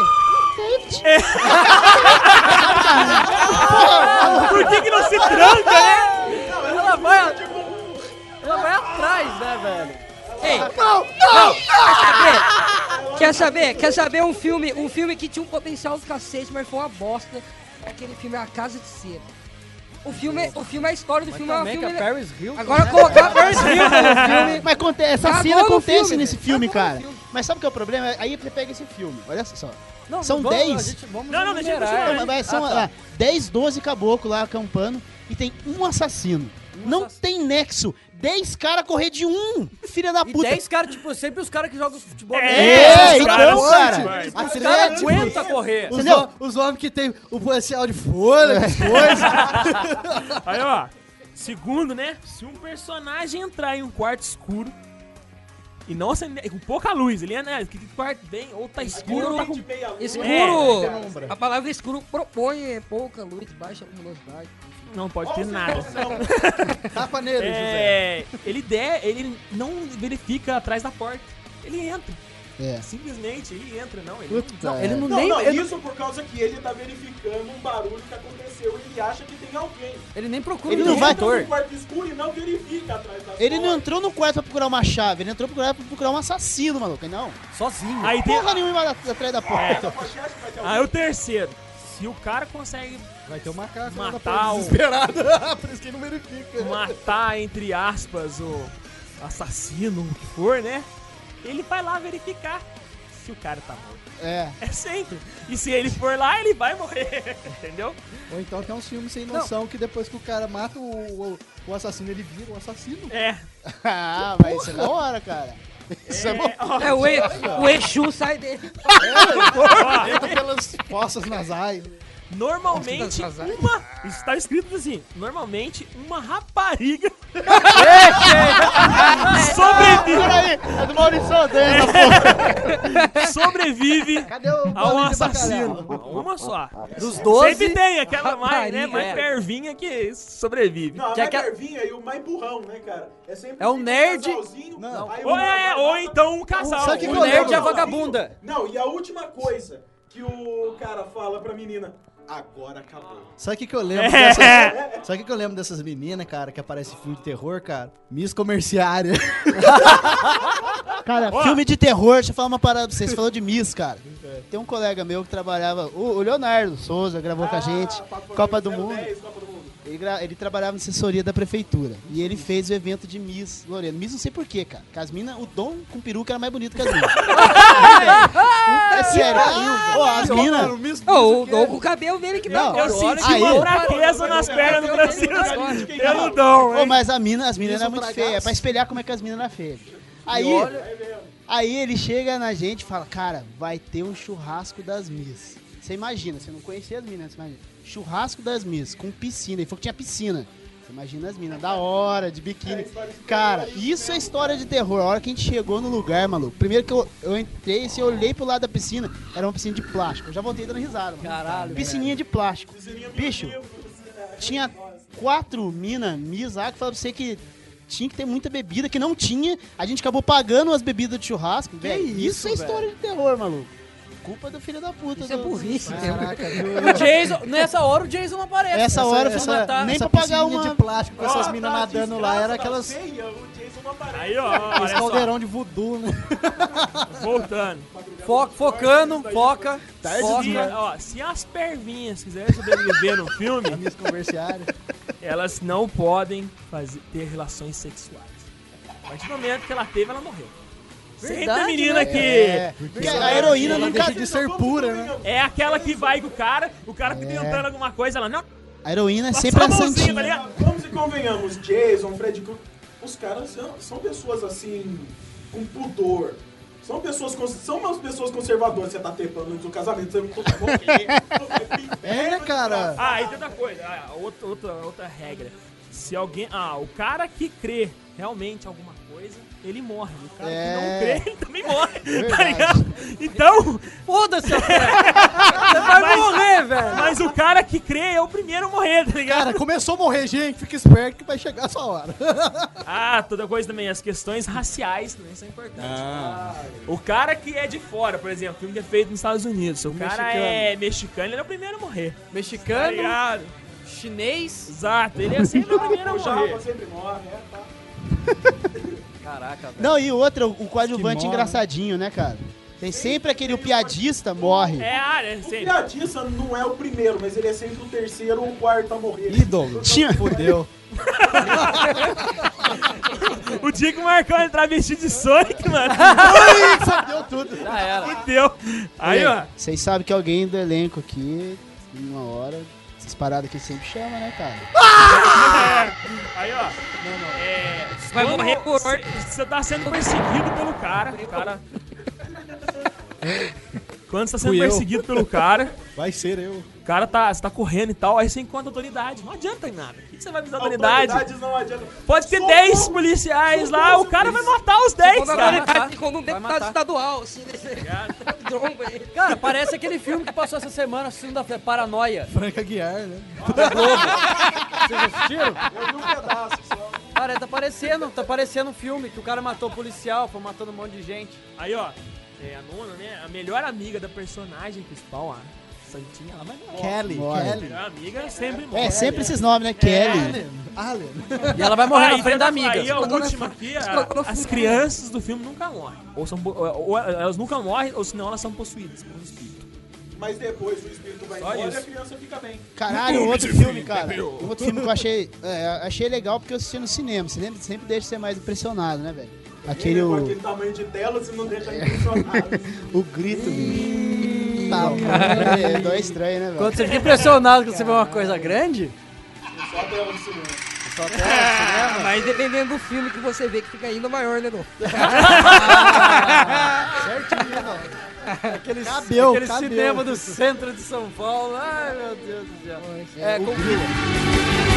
David. Por que, que não se tranca, né? Ela vai. Ela vai atrás, né, velho? Ei, não, não, Quer saber? Quer saber um filme, um filme que tinha um potencial do cacete, mas foi uma bosta? É aquele filme A Casa de Cera. O filme, o filme, a história do filme é um Também que filme... a Paris Hilton. Agora né? colocar a Paris Hilton no filme... Mas aconte- essa Cagou cena acontece filme, nesse filme, no cara. filme. Mas sabe o que é o problema? Aí você pega esse filme, olha só. Não, São vamos- 10? a gente- Vamos Não, não, deixa eu continuar. Mas são Ah, tá. lá, 10, 12 caboclos lá acampando e tem um assassino. não tem nexo. 10 caras correr de um, filha da E puta. 10 caras, tipo, sempre os caras que jogam futebol. É, americano, então, caras cara. fortes. Os Atlético. caras aguentam correr. Os, hom- os homens que tem o policial de folha, as coisas. Aí, ó. Segundo, né? Se um personagem entrar em um quarto escuro e não acender, com pouca luz, ele é, né? Que quarto bem, ou tá escuro, tá com... Escuro, É. a palavra escuro propõe pouca luz, baixa luminosidade. Não pode ter nada. Tapa nele, José. É, ele der, ele não verifica atrás da porta. Ele entra. É. Simplesmente, ele entra, não. Ele Puta, Não, ele não, Não, nem, não, ele, isso por causa que ele tá verificando um barulho que aconteceu e ele acha que tem alguém. ele nem procura Ele um não vai- Entra no quarto escuro e não verifica atrás da Ele não entrou no quarto pra procurar uma chave, ele entrou pra procurar, pra procurar um assassino, maluco. Não. Sozinho. Aí tem. Porra nenhuma lá atrás da porta. Vai ter Aí o terceiro. Se o cara consegue Vai ter um macaco Matar o- desesperado. Por isso que ele não verifica. matar, entre aspas, o assassino, o que for, né? Ele vai lá verificar se o cara tá morto. É. É sempre. E se ele for lá, ele vai morrer. Entendeu? Ou então tem uns filmes sem noção que depois que o cara mata o, o, o assassino, ele vira um assassino. É. Ah, mas isso é da hora, cara. Isso é, bom. É, o, e, o Exu sai dele. Entra pelas fossas nasais. Normalmente, uma. Isso tá escrito assim. Normalmente, uma rapariga sobrevive, Peraí, é do Maurício Odeia, porra. sobrevive Cadê o a um assassino. Uma só. Dos 12, Sempre tem aquela mais, né? Mais é. pervinha que sobrevive. Não, a Que é mais que a- nervinha e o mais burrão, né, cara? É sempre É o fica nerd- Não. Ou, um- é, ou então um casal. Sabe que o nerd é a vagabunda. Não, e a última coisa que o cara fala pra menina, agora acabou. Sabe o que, que eu lembro dessas... Sabe o que, que eu lembro dessas meninas, cara, que aparece em filme de terror, cara? Miss Comerciária. Cara, filme de terror, deixa eu falar uma parada pra vocês. Você falou de Miss, cara. Tem um colega meu que trabalhava, o, o Leonardo Souza, gravou com a gente, Copa do Mundo. 010, Copa do Mundo. Ele, gra- ele trabalhava na assessoria da prefeitura. E ele fez o evento de Miss Lorena. Miss não sei porquê, cara. Que as minas, o Dom com peruca era mais bonito que as minas. é sério. Ó, as minas. Ô, o Dom com o cabelo dele que Não, Eu senti Aí- uma fraqueza nas pernas do Brasil. Não dou, Ô, hein? mas a mina, as minas eram muito feias. É pra espelhar como é que as minas eram feias. Aí, aí ele chega na gente e fala, cara, vai ter um churrasco das Miss. Você imagina, você não conhecia as minas, você imagina. Churrasco das Miss, com piscina. Ele falou que tinha piscina. Você imagina as minas, da hora, de biquíni. Cara, isso é história de terror. A hora que a gente chegou no lugar, maluco. Primeiro que eu, eu entrei, assim, eu olhei pro lado da piscina, era uma piscina de plástico. Eu já voltei dando risada. mano. Caralho, Piscininha de plástico. Bicho, tinha quatro minas, Miss lá, que falaram pra você que tinha que ter muita bebida, que não tinha. A gente acabou pagando as bebidas de churrasco. velho. Isso, isso, é história de terror, maluco. Culpa do filho da puta. Isso é do- burrice, né? O Jason, nessa hora o Jason não aparece. Essa hora, essa, essa- nem essa pra pagar uma... de plástico com essas Ó, minas tá nadando lá, era desgraça aquelas... da ceia, o Jason não aparece. Aí, ó, só. caldeirão de voodoo, né? Voltando. Fo- focando, foca. Se, foca. ó, se as pervinhas quiserem sobreviver no filme, elas não podem fazer, ter relações sexuais. A partir do momento que ela teve, ela morreu. Sempre Verdade, a menina né? que. É, porque a heroína Ela nunca. deixa de ser pura, né? É aquela que vai com o cara, o cara tá tentando alguma coisa, ela não. A heroína é sempre a santinha. Vamos e convenhamos, Jason, Fred Krueger, os caras são, são pessoas assim, com pudor. São pessoas, são umas pessoas conservadoras. Você tá trepando antes do casamento, você não tá morrer. É, né, cara? Ah, e tem outra coisa, ah, outra, outra, outra regra. Se alguém. Ah, o cara que crê realmente alguma coisa, ele morre. O cara É. que não crê, ele também morre. Tá Verdade. ligado? Então. Foda-se. Você vai Mas- morrer, velho. Mas o cara que crê é o primeiro a morrer, tá ligado? Cara, começou a morrer gente, fica esperto que vai chegar a sua hora. Ah, toda coisa também, as questões raciais também são importantes. O cara que é de fora, por exemplo, filme que é feito nos Estados Unidos, se o cara mexicano. é mexicano, ele é o primeiro a morrer. Tá Mexicano, ligado? chinês. Exato, ele é sempre o primeiro a O morrer. Japa sempre morre, é, tá. Caraca, velho. Não, e outra, o coadjuvante engraçadinho, né, cara? Tem sempre aquele o piadista morre. É, ah, é O sempre. piadista não é o primeiro, mas ele é sempre o terceiro ou o quarto a morrer. Douglas. Tinha- Fudeu. O dia que o Marcão entrar vestido de Sonic, mano, Fudeu tudo. Já era. fudeu. Aí, ó. Vocês sabem que alguém do elenco aqui, uma hora, essas paradas que sempre chama, né, cara? Aí, ó. É, Vai morrer por cê- Você tá sendo perseguido pelo cara. O cara. Quando você tá sendo Fui eu. perseguido pelo cara, Vai ser eu. o cara tá, você tá correndo e tal, aí você encontra a autoridade. Não adianta em nada. O que você vai me dar autoridade? Autoridades não adianta. Pode ter Socorro! 10 policiais lá, o cara vai matar os 10, Quando a cara. autoridade, quando um Vai deputado matar. estadual, assim, desse tromba aí. Cara, parece aquele filme que passou essa semana, segunda-feira, Paranoia. Franca Guiar, né? Vocês assistiram? Eu vi um pedaço só. Cara, tá parecendo, tá parecendo um filme que o cara matou policial, foi matando um monte de gente. Aí, ó, é, a nona, né? A melhor amiga da personagem principal, a Santinha, ela vai morrer. Kelly, Morre. A Kelly. melhor amiga sempre morre. É, sempre esses nomes, né? Kelly. Allen. E ela vai morrer Aí, na frente da amiga. Aí a última aqui, a- as crianças do filme nunca morrem. Ou, são, po- ou elas nunca morrem, ou senão elas são possuídas por um espírito. Mas depois o espírito vai Só embora e isso. a criança fica bem. Caralho, outro filme, cara. Um outro filme que eu achei, é, achei legal porque eu assisti no cinema. Cinema sempre deixa você mais impressionado, né, velho? Aquele, o, aquele tamanho de tela, você não deixa impressionado. o grito, bicho. Tá, é, dói estranho, né, velho? Quando você fica impressionado quando você vê uma coisa grande, Só a tela do cinema. só tela, cinema. Mas dependendo do filme que você vê, que fica ainda maior, né, Dô? Certinho, não. Aquele, Cabeu, aquele cabeu. cinema do centro de São Paulo. Ai, meu Deus do céu. É, com Se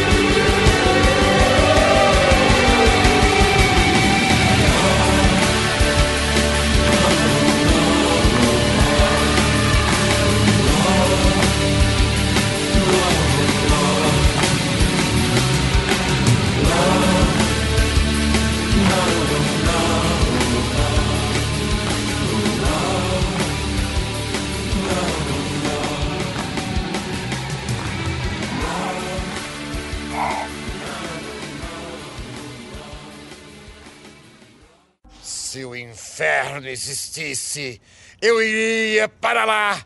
inferno existisse, eu iria para lá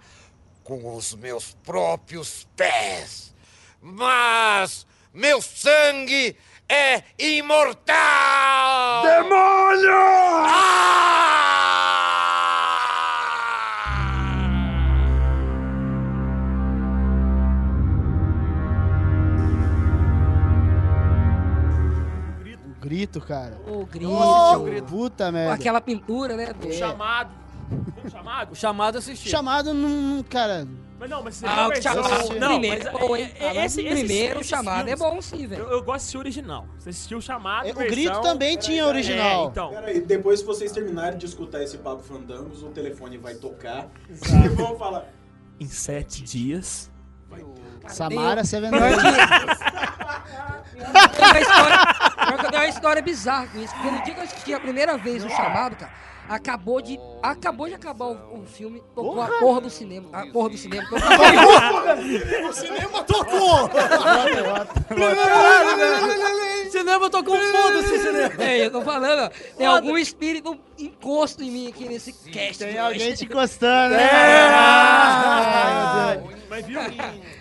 com os meus próprios pés. Mas meu sangue é imortal! Demônio! O grito, cara. O grito. Oh, puta com merda. aquela pintura, né? do- Chamado. O chamado? O chamado assisti. Chamado não, cara. Mas não, mas você Ah, a o chamado. Não, primeiro mas é bom, hein? é- é- esse, esse, primeiro esses chamado é filmes, bom sim, velho. Eu, eu gosto de assistir o original. Você assistiu o chamado, É, o grito também tinha É, original. então. Pera aí, depois que vocês terminarem de escutar esse papo fandangos, o telefone vai tocar. E vão falar. Em sete dias. Samara Seven Pior Days. que- Tem uma história, pior que eu tenho uma história bizarra com isso. Porque no dia que eu assisti a primeira vez o chamado, cara, acabou de. Acabou de acabar o, o filme, tocou a porra do cinema. A porra do cinema. Tocou O cinema tocou! Cinema tocou um foda-se, cinema. É, eu tô falando, ó, tem algum espírito encosto em mim aqui nesse cast. Tem alguém te encostando, né? É. Meu Deus. Mas viu,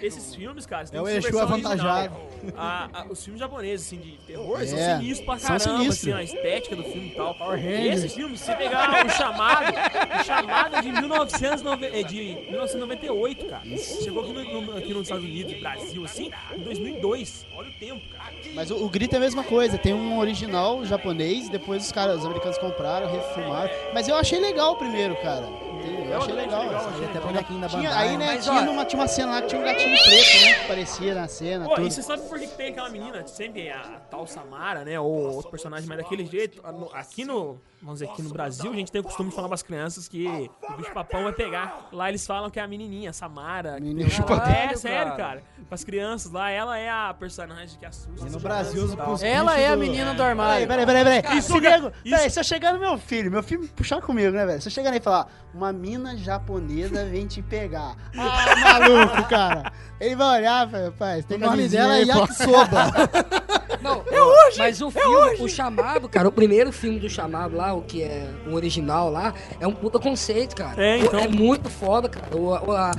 esses filmes, cara, tem É o Exu avantajado. A- a- os filmes japoneses, assim, de terror, É, são sinistros pra caramba, assim, a estética do filme e tal. E esse filme, se você pegar o chamado, o chamado é de, 1909 é de 1998, cara. Chegou aqui, no- no- aqui nos Estados Unidos, Brasil, assim, em 2002. Olha o tempo, cara. Mas o, o grito é a mesma coisa, tem um original japonês, depois os caras, os americanos compraram, refilmaram. Mas eu achei legal o primeiro, cara. Eu achei legal. Aí até bonequinho da Tinha, Bandai. aí, né, Mas, tinha, ó, numa, tinha uma cena lá que tinha um gatinho preto, né? Que aparecia na cena. Pô, tudo. e você sabe por que, tem aquela menina, sempre a tal Samara, né? Ou outro personagem, mas daquele jeito. Aqui no. Vamos dizer, aqui no Brasil, a gente tem o costume de falar pras crianças que o bicho papão vai pegar. Lá eles falam que é a menininha, a Samara. que Menina chupa- É, sério, cara. cara. Pras crianças lá, ela é a personagem que assusta. E no as Brasil, os Ela é a menina do armário. peraí, peraí, peraí. Isso, nego- peraí, se eu chegar no meu filho, meu filho puxar comigo, né, velho? Se eu chegar nele e falar, uma mina japonesa vem te pegar. Ah, maluco, cara. Ele vai olhar, velho, pai, O nome dela é aí. Yakisoba. Não, é mas o filme, o chamado, cara, o primeiro filme do chamado lá, o que é o original lá, é um puta conceito, cara. É, então. É muito foda, cara. O, o- a-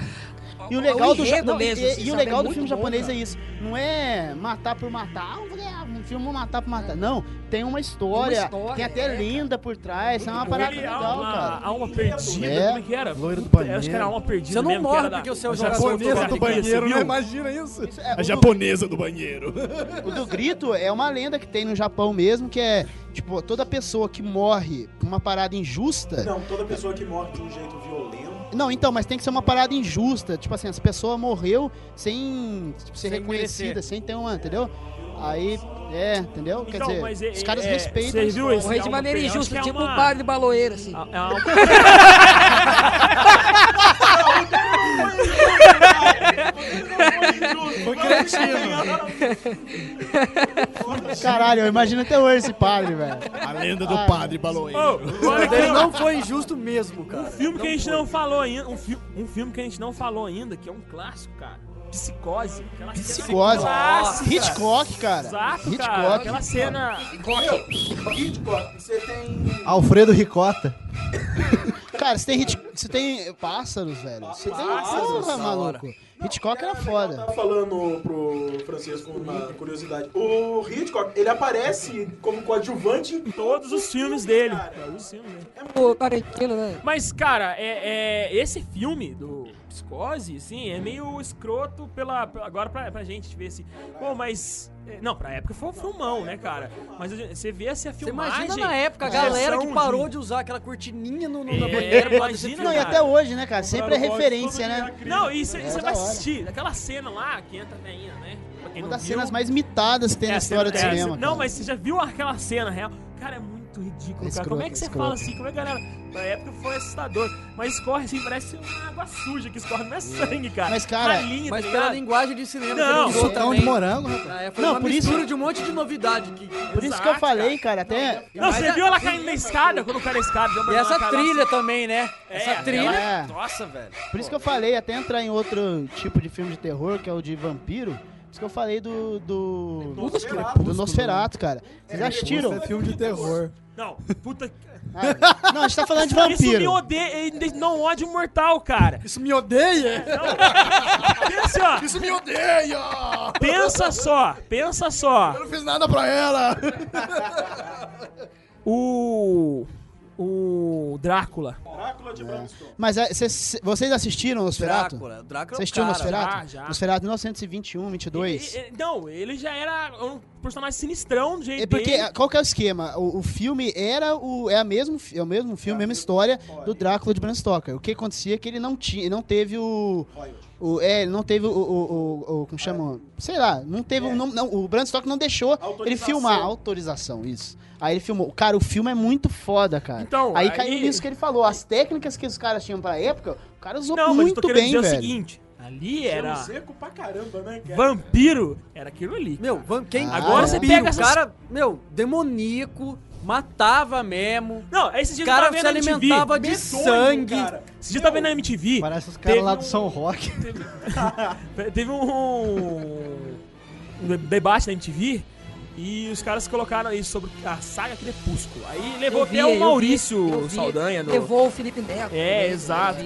E o legal do, ja- não, mesmo, e, assim, e o sabe? legal É do filme bom, japonês cara. é isso. Não é matar por matar. Ah, vou um filme matar por matar. Não, tem uma história. Uma história, tem até é, lenda por trás. É uma parada Ele, legal, alma, cara. alma perdida, É. como é que era? Loira do banheiro. Acho que era alma perdida Você não mesmo, morre porque o seu japonesa do banheiro, viu? Imagina isso. É, A japonesa do banheiro. O do grito é uma lenda que tem no Japão mesmo, que é, tipo, toda pessoa que morre por uma parada injusta. Não, toda pessoa que morre de um jeito violento. Não, então, mas tem que ser uma parada injusta. Tipo assim, essa pessoa morreu sem tipo, ser Sem reconhecida, merecer. sem ter uma, entendeu? Aí, é, entendeu? Quer Então, dizer, mas é- os caras é- respeitam. você viu Morrer de alma maneira injusta, é tipo uma- o padre baloeiro, assim. É Foi cretino. Caralho, eu imagino até hoje esse padre, velho. A lenda do padre baloeiro. Aqui, Ele não foi injusto mesmo, cara. Um filme que a gente não falou ainda, um, fi um filme que a gente não falou ainda, que é um clássico, cara. Psicose. Aquela Psicose. clássica. Hitchcock, cara. Exato, cara. Hitchcock. Aquela cena. Hitchcock, você tem. Alfredo Ricota. Cara, você tem, Hitch... você tem pássaros, velho. Você tem Pássaros, porra, da Hitchcock era Eu foda. tava falando pro Francisco uma curiosidade. O Hitchcock, ele aparece como coadjuvante em Todos os filmes dele. cara. Todos os filmes dele. Pô, Tarantino, né? Mas, cara, é, é- esse filme do Psicose, assim, é meio escroto pela, agora pra, pra gente ver assim. Pô, mas. é, Não, pra época foi um filmão, né, cara? Mas você vê assim a Você filmagem. imagina na época a galera que parou de usar aquela cortininha no, no, na É, banheira pra fazer imagina, Não, e até hoje, né, cara? Sempre é referência, né? Não, e você É vai. Assistir aquela cena lá que entra a veinha, né? Uma das viu. cenas mais mitadas que tem É, na história do cena- é, cinema. Não, mas você já viu aquela cena real? Cara, é muito ridículo, cara. escroto, Como é que você escroto. fala assim? Como é que a galera. Na época foi assustador. Mas escorre assim, parece uma água suja que escorre, não é sangue, cara. Mas, cara, Ralinha, Mas tá pela ligado? linguagem de cinema Não, usou Socão de morango, rapaz. Ah, é, foi Não, uma por isso- mistura de um monte de novidade. Que... Por isso que eu Exato, falei, cara, até. Não, você viu ela caindo na escada quando cai na escada? E essa cara trilha assim. também, né? É, essa trilha. é. Nossa, velho. Por isso que eu falei, até entrar em outro tipo de filme de terror, que é o de vampiro. Isso que eu falei do. Do, Nosferatu. do Nosferatu, cara. Vocês já assistiram? Isso é filme de terror. Não, puta. Ah, Não, a gente tá falando de Isso me vampiro. odeia, não ódio mortal, cara. Isso me odeia? Pensa, ó, Isso me odeia! pensa só, pensa só. Eu não fiz nada pra ela! O. O Drácula. Drácula de Bram Stoker. Mas é, cês- vocês assistiram o Nosferatu? Drácula. Drácula é Você o assistiu o cara. Nosferatu? já, já. Nosferatu 1921, 22. E- e- não, ele já era um personagem sinistrão do jeito É porque, dele. qual que é o esquema? O, o filme era o, é, a mesmo, é o mesmo filme, a mesma história do Drácula de Bram Stoker. O que acontecia é que ele não tinha, não teve o... o é, ele não teve o, o, o, o- como chama? Sei lá, não teve, o não, não, o Bram Stoker não deixou ele filmar, autorização, isso. Aí ele filmou. Cara, o filme é muito foda, cara. Então, aí, aí- caiu nisso que ele falou, as técnicas que os caras tinham pra época, o cara usou Não, mas eu muito tô bem, dizer velho. o seguinte: ali era. Seco pra caramba, né, cara? Vampiro, era aquilo ali. Meu, van- quem... Ah, Agora é. você pega essas. cara, meu, demoníaco, matava mesmo. Não, esses O dias eu cara tava se vendo MTV. alimentava de Medonho, sangue. cara. Esses dias eu tava vendo na MTV. Parece os caras Teve lá um- do São Roque. Teve um, um debate na MTV e os caras colocaram isso sobre a saga Crepúsculo. Aí levou Eu vi, até o vi, Maurício vi. Saldanha no. Levou o Felipe Neto. É, exato.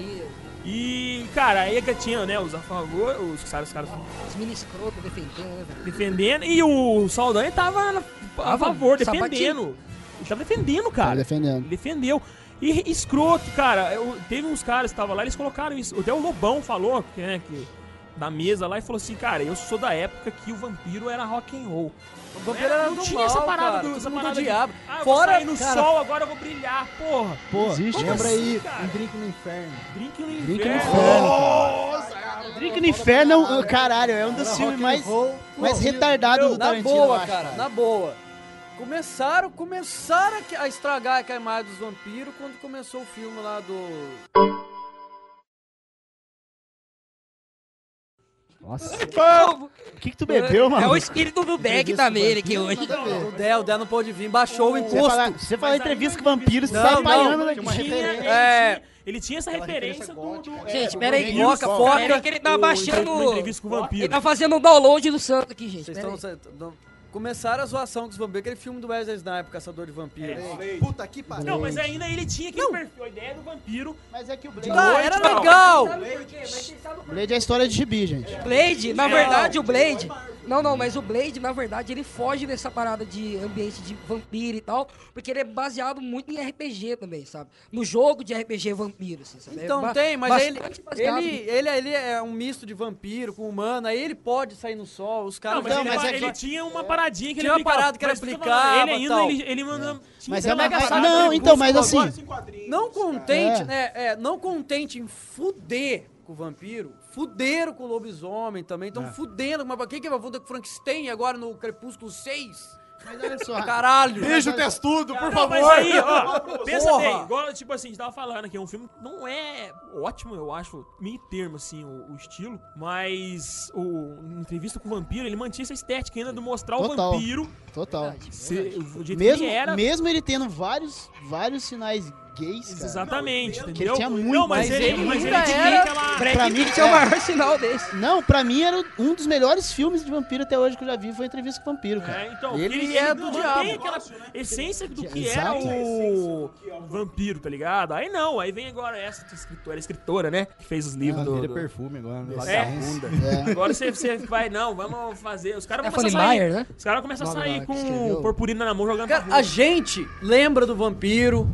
E, cara, aí que tinha, né, os a favor, os caras, os caras Os mini escroto defendendo, né, velho? defendendo, e o Saldanha tava a Tava favor, sapatinho. Ele tava defendendo, Tá cara. defendendo. Ele defendeu. E escroto, cara. eu- teve uns caras que estavam lá, eles colocaram isso. Até o Lobão falou, que, né, que da mesa lá, e falou assim, cara, eu sou da época que o vampiro era rock and roll. O vampiro era não do tinha mal, essa parada cara, do, essa parada de, odiava. Ah, Fora, sair no cara- sol, agora eu vou brilhar, porra. Pô, Existe. lembra aí cara? um drink no inferno. Drink no Drink no inferno. Inferno. Drink no Inferno, é um- caralho, é um dos filmes mais, mais retardados do Na Tarantino. boa, eu acho, cara, na boa. Começaram, começaram a estragar a imagem dos vampiros quando começou o filme lá do. Nossa. O que, que tu bebeu, mano? É o espírito do Beck também, ele aqui hoje. O Dé, o Dé não pôde vir, baixou o Você imposto. você fala entrevista com vampiros, você Não, tá não, apanhando daqui. É. tinha, ele tinha essa referência do... do Gente, é, pera aí. Vampiro Foca, foca. Pera aí que ele tá O- baixando... vampiro. Ele tá fazendo um download do santo aqui, gente. Vocês estão. Não- Começaram a zoação com os vampiros, aquele filme do Wesley Sniper, Caçador de Vampiros. Puta que pariu. Não, mas ainda ele tinha aquele perfil, a ideia do vampiro. Mas é que o Blade, Ah, era legal! Blade é a história de gibi, gente. Blade, na verdade, o Blade. Não, não, mas o Blade, na verdade, ele foge dessa parada de ambiente de vampiro e tal, porque ele é baseado muito em RPG também, sabe? No jogo de RPG vampiro, assim, sabe? É Então ba- tem, mas aí ele, ele, ele, ele é um misto de vampiro com humano, aí ele pode sair no sol, os caras... Não, mas, Não, ele, mas é ele tinha uma paradinha que Tinha ele uma aplicava. parada que ele aplicava, Ele ainda, tal. ele, ele manda... tinha Mas é uma mega parada- saga Não, então, mas assim. Não contente, né? É, não contente em fuder com o vampiro, fuderam com o lobisomem também, estão É. fudendo. Mas pra que que vai fuder com o Frankenstein agora no Crepúsculo 6? Mas olha só. Caralho! Beijo o testudo, por Não, favor. mas aí, ó, pensa Porra. bem, igual, tipo assim, a gente tava falando aqui, é um filme que não é ótimo, eu acho, meio termo, assim, o, o estilo, mas o entrevista com o vampiro, ele mantinha essa estética ainda de mostrar Total. o vampiro, Total. ser, o jeito Mesmo, que ele era. mesmo ele tendo vários, vários sinais gays, cara. Exatamente, Que ele entendeu? tinha muito, não, mas, mas ele, ele mas ele tinha era- aquela... Pra mim, é o é. maior sinal desse. Não, pra mim era um dos melhores filmes de vampiro até hoje que eu já vi, foi Entrevista com o Vampiro, cara. É, então, Ele porque é do diabo. aquela essência do que era o vampiro, tá ligado? Aí não, aí vem agora essa escritora, escritora, né? Que fez os livros do, Vira do- perfume agora. né? É. É. Agora você, você vai, não, vamos fazer. Os caras É vão começar a sair. Meyer, né? Os caras começam a sair que com purpurina na mão jogando Cara, a gente lembra do vampiro,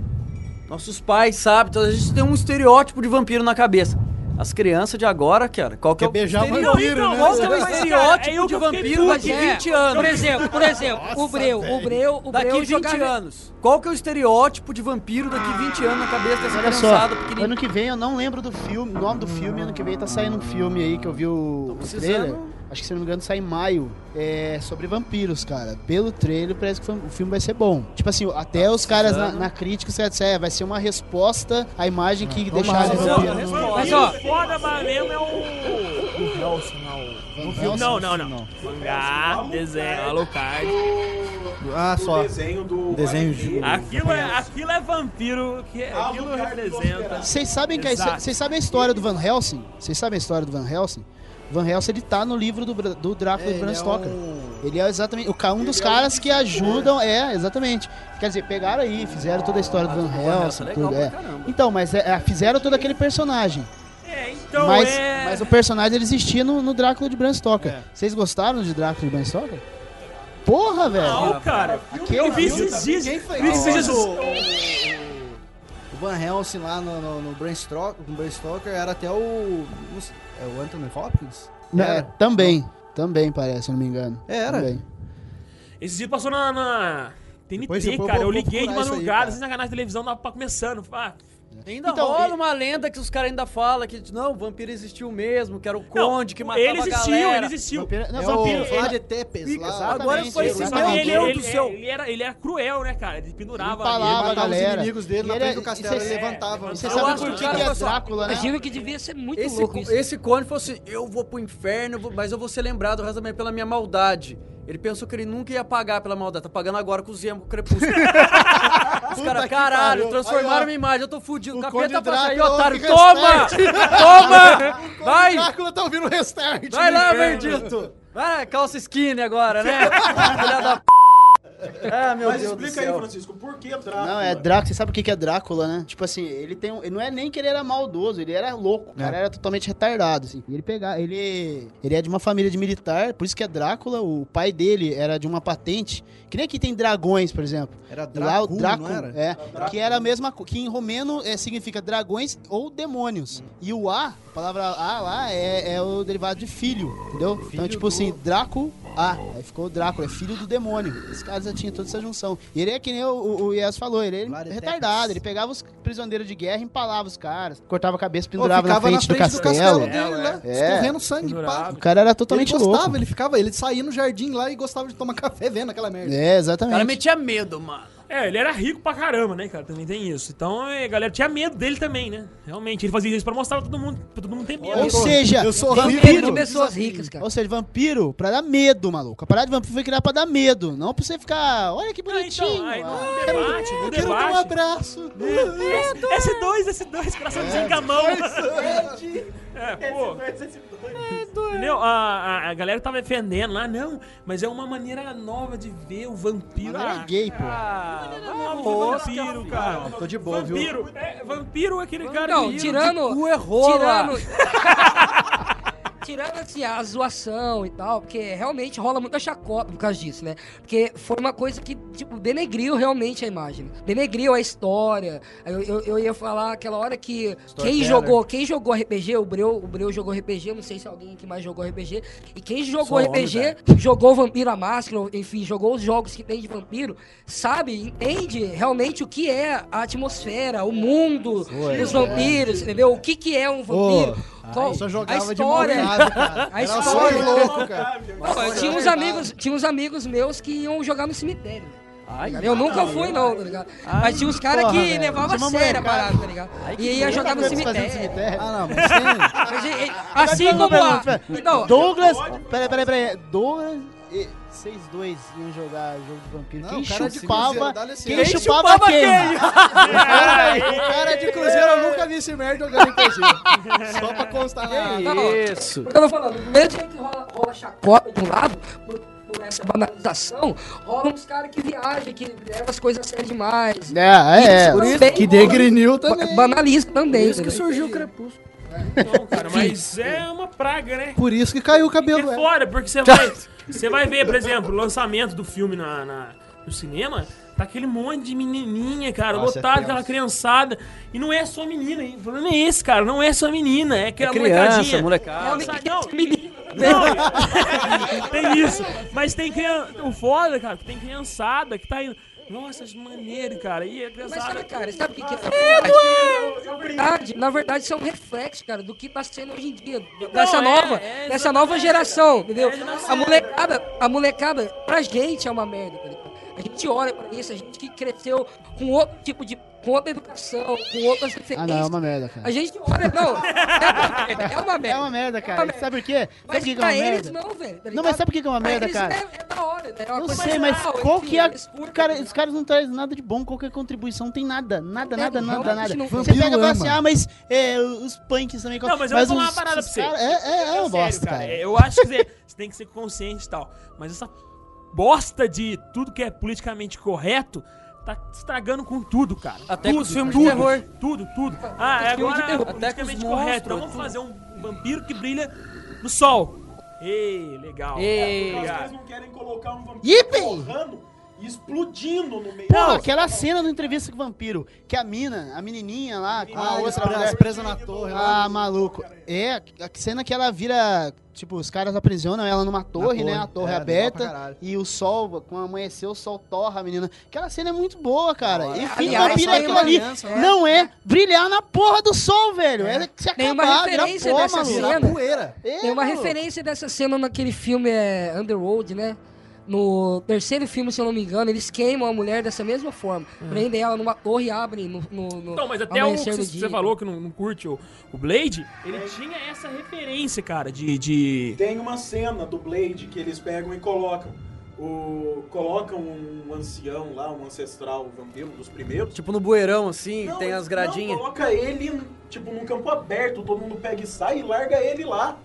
nossos pais sabem, então a gente tem um estereótipo de vampiro na cabeça. As crianças de agora, cara, qual que é o beijar estereótipo? vampiro, né? Qual que é o cara, estereótipo é de vampiro daqui É, 20 anos? Por exemplo, por exemplo, o Breu, o Breu, o Daqui Breu 20 jogava... anos. Qual que é o estereótipo de vampiro daqui 20 anos na cabeça dessa Olha só, criançada pequenininha? ano que vem eu não lembro do filme, o nome do filme, ano que vem tá saindo um filme aí que eu vi o, o trailer. Acho que se não me engano sai em maio. É sobre vampiros, cara. Pelo trailer parece que o filme vai ser bom. Tipo assim, até os caras na, na crítica você disseram, é, vai ser uma resposta à imagem que deixaram de vampiro. Resposta. Mas, ó, O foda mesmo é o. O Hellson lá, o. Van o filme- Helsing? Não, não, não. Mangá, desenho, Alucard. Ah, O só. desenho do. Desenho de- Aquilo é, aquilo é vampiro, que aquilo representa. Vocês sabem, que vocês sabem a história do Van Helsing? Vocês sabem a história do Van Helsing? Van Helsing ele tá no livro do, do Drácula de Bram Stoker. Ele é exatamente o um dos caras que ajudam, é, exatamente. Quer dizer, pegaram aí, fizeram toda a história do Van Helsing, é legal tudo, é. Então, mas é, é, fizeram todo aquele personagem. É, então mas, é. mas o personagem ele existia no, no Drácula de Bram Stoker. É. Vocês gostaram de Drácula de Bram Stoker? Porra, velho. Não, cara. Aquele Eu vi filme esses dias. Quem foi? Vi esses dias. O Van Helsing lá no, no, no Bram Stoker, no Bram Stoker era até o. não É o Anthony Hopkins? É, também, também parece, se eu não me engano. Era. Também. Esses dias passou na. na... TNT, Depois eu vou- cara. Eu vou liguei de aí, madrugada, assim, na canal de televisão, tava pra começando. Ah, Ainda Então, rola e- uma lenda que os caras ainda falam que, não, o vampiro existiu mesmo, que era o Não, conde que matava ele existiu, a galera. ele existiu. Vampiro, não, É vampiro, o ele- Tepes lá. Agora foi esse meu ele, Deus ele, do céu. ele era, ele era cruel, né, cara? Ele pendurava Ele empalava ali, a matava os galera. inimigos dele na E frente ele- do castelo, e ele levantava. Você Eu sabe por que é Drácula, né? Imagino que devia ser muito Esse, louco co- isso. esse conde falou assim: eu vou pro inferno, mas eu vou ser lembrado o resto da minha pela minha maldade. Ele pensou que ele nunca ia pagar pela maldade, tá pagando agora com o Zemo, com o crepúsculo. Os caras, caralho, pariu. transformaram Aí, minha imagem, eu tô fudido. o O capeta passa aí, Drácula otário. Toma! Toma! Vai! Drácula tá ouvindo o restart. Vai lá, bendito! Vai, calça skinny agora, né? Filha da p. Ah, meu Mas Deus do explica aí, céu. Francisco, por que Drácula? Não, é Drácula. Você sabe o que que é Drácula, né? Tipo assim, ele tem um, ele não é nem que ele era maldoso, ele era louco. O cara era totalmente retardado, assim. E ele pegava, ele, ele é de uma família de militar, por isso que é Drácula. O pai dele era de uma patente, que nem aqui tem dragões, por exemplo. Era Lá o Drácula, era? é, que era a mesma que em romeno é, significa dragões ou demônios. E o A, a palavra A lá é, é o derivado de filho, entendeu? então, tipo assim, Draco A, aí ficou Drácula, é filho do demônio. Esse cara já tinha toda essa junção. E ele é que nem o, o, o Yes falou, ele é retardado, ele pegava os prisioneiros de guerra, empalava os caras, cortava a cabeça, pendurava na ficava frente, na frente do do castelo. castelo dele, né? É. Escorrendo sangue, pá. O cara era totalmente ele gostava, louco. ele ficava, ele saía no jardim lá e gostava de tomar café vendo aquela merda. É, exatamente. O cara metia medo, mano. É, ele era rico pra caramba, né, cara? Também tem isso. Então a galera tinha medo dele também, né? Realmente, ele fazia isso pra mostrar pra todo mundo, pra todo mundo ter medo. Ou seja, eu sou vampiro. de pessoas ricas, cara. Ou seja, vampiro pra dar medo, maluco. A parada de vampiro foi criada pra dar medo. Não pra você ficar, olha que Ah, bonitinho. então, aí, no ah, debate, Eu quero dar um debate. abraço. É, S2, S2, coraçãozinho com a mão. É, pô. Entendeu? A, a, a galera tava defendendo lá, não, mas é uma maneira nova de ver o vampiro. Maneira Ah, gay, pô. Ah, nova de vampiro, cara. Tô de boa, viu? Vampiro, é, vampiro é aquele cara Não, que- tirando. cu é rola. Tirando. Tirando assim, a zoação e tal, porque realmente rola muita chacota por causa disso, né? Porque foi uma coisa que, tipo, denegriu realmente a imagem. Denegriu a história. Eu, eu, eu ia falar aquela hora que quem jogou, quem jogou RPG, o Breu, o Breu jogou RPG, não sei se alguém que mais jogou RPG, e quem jogou homem, RPG, jogou Vampiro a Máscara, enfim, jogou os jogos que tem de vampiro, sabe, entende realmente o que é a atmosfera, o mundo dos vampiros, entendeu? O que que é um vampiro? Qual- Eu só a jogava de história, molhado, cara. a Era só história. louco, cara. Não, tinha uns amigos, tinha uns amigos meus que iam jogar no cemitério. Ai, Eu nunca fui, não, tá ligado? Mas tinha uns caras que velho. levavam a sério a parada, tá ligado? E ia jogar no cemitério. cemitério. Ah, não, mas tem... Assim como a... Não, Douglas. Peraí, peraí, peraí. Douglas. E Vocês dois iam jogar jogo de vampiro. Não, quem o cara de chupava. Quem Quem chupava chupava quem? quem? O cara de Cruzeiro, eu nunca vi esse merda jogando RPG. Só pra constar na... Não, Isso. o que eu tô falando, do mesmo jeito que rola, rola chacota de um lado, por, por essa banalização, rola uns caras que viajam, que levam as coisas a sério demais. É, é. Isso também Que degrinil também. ba- banaliza também. Por isso que entendeu? surgiu o crepúsculo. Não, cara, mas é uma praga, né? Por isso que caiu o é cabelo. é. fora, porque você vai, você vai ver, por exemplo, o lançamento do filme na, na- no cinema, tá aquele monte de menininha, cara, Nossa, é lotado, tenso. aquela criançada. E não é só menina, hein? o problema é esse, cara, não é só menina, é aquela Criança, molecadinha. molecada. Realmente, não, não, tem isso. Mas tem criança. O foda, cara, que tem criançada que tá indo. Nossa, que maneiro, cara. E a Mas sabe, cara, sabe o que, que é? Na verdade, na verdade, isso é um reflexo, cara, do que tá sendo hoje em dia. dessa é, nova, é, dessa nova geração, entendeu? É a molecada, a molecada, pra gente é uma merda, tá ligado? A gente olha pra isso, a gente que cresceu com outro tipo de. Com outra educação, com outras Ah, referências. não, é uma merda, cara. A gente olha, não, é uma merda, é uma merda. É uma merda, É cara. uma merda. Sabe por quê? Sabe Mas por que que é pra uma eles merda? não, velho. tá Não, mas sabe por que é uma Pra merda, eles cara? É, é da hora, é uma coisa sei, mas legal, qual enfim, que é. eles curtem, Cara, tá os caras não trazem nada de bom, qualquer contribuição, não tem nada, nada, Não nada, nada, nada. não Você pega e fala assim, ah, mas é, os punks também. Não, mas eu vou falar uma parada pra você. cara- é, é, é uma bosta, cara. Eu acho que você, você tem que ser consciente e tal. Mas essa bosta de tudo que é politicamente correto tá estragando com tudo, cara. Até com tudo, os filmes tudo, de terror. Tudo, tudo. Ah, é agora com os politicamente correto. Então vamos fazer um vampiro que brilha no sol. Ei, legal. Ei. Porque Obrigado. eles não querem colocar um vampiro Yippee! torrando e explodindo no meio. Pô, Não, aquela cena do entrevista com o vampiro, que a mina, a menininha lá, com a Ah, outra presas mulher. presa na torre lá. Ah, maluco. É, a cena que ela vira. Tipo, os caras aprisionam ela numa torre, né? A torre É, aberta. E o sol, com amanhecer, o sol torra a menina. Aquela cena é muito boa, cara. E fim do vampiro é aquilo uma ali. aliança, né? Não é brilhar na porra do sol, velho. É, se Tem uma acabar, virar referência pó, dessa maluco. cena. Virar poeira. É, Tem uma referência dessa cena naquele filme é, Underworld, né? No terceiro filme, se eu não me engano, eles queimam a mulher dessa mesma forma. Prendem ela numa torre e abrem no, no, no Então, mas até o que você falou que não, não curte o, o Blade, ele tinha essa referência, cara, de. de... Tem uma cena do Blade que eles pegam e colocam. O, colocam um ancião lá, um ancestral vampiro, um dos primeiros. Tipo no bueirão, assim, Não, tem as Não, gradinhas. coloca ele, tipo, num campo aberto, todo mundo pega e sai e larga ele lá.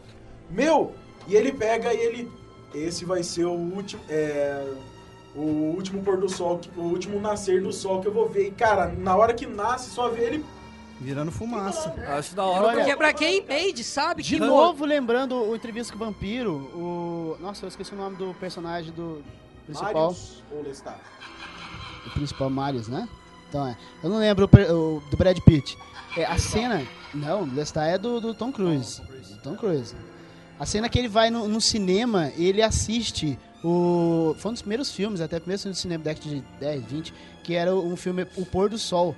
Meu, e ele pega e ele. Esse vai ser o último. É, o último pôr do sol, o último nascer do sol que eu vou ver. E, cara, na hora que nasce, só vê ele. Virando fumaça. Acho da hora. Porque pra quem entende, sabe De que novo, lembrando o Entrevista com o Vampiro, o... Nossa, eu esqueci o nome do personagem do principal. Marius ou Lestat? O principal Marius, né? Então é. Eu não lembro o, do Brad Pitt. É, a cena... Não, Lestat é do, do Tom Cruise. Do Tom Cruise. A cena que ele vai no, no cinema, ele assiste o... Foi um dos primeiros filmes, até o primeiro filme do cinema, década de 10, 20, que era um filme O Pôr do Sol.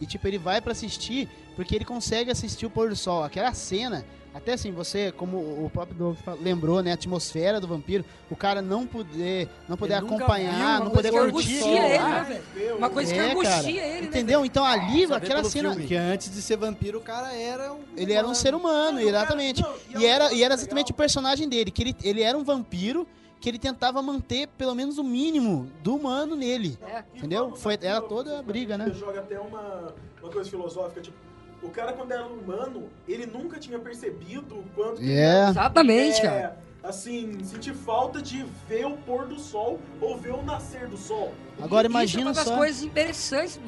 E tipo, ele vai pra assistir porque ele consegue assistir o pôr do sol. Aquela cena, até assim, você, como o próprio fa- lembrou, né, a atmosfera do vampiro, o cara não poder, não poder Ele nunca viu acompanhar, uma não coisa poder que curtir. angustia ele, Ah, né, velho? Uma coisa que é, angustia cara. ele, né, Entendeu? Então ali, Saber aquela cena. filme. Que antes de ser vampiro, o cara era um. Ele era um ser humano, exatamente. E era, e era exatamente o personagem dele, que ele, ele era um vampiro que ele tentava manter pelo menos o mínimo do humano nele. Entendeu? Foi, era toda a briga, né? Joga até uma, uma coisa filosófica, tipo, o cara quando era humano, ele nunca tinha percebido o quanto que É. Exatamente, é, cara. Assim, sentir falta de ver o pôr do sol ou ver o nascer do sol. Agora Isso é imagina uma das só. coisas interessantes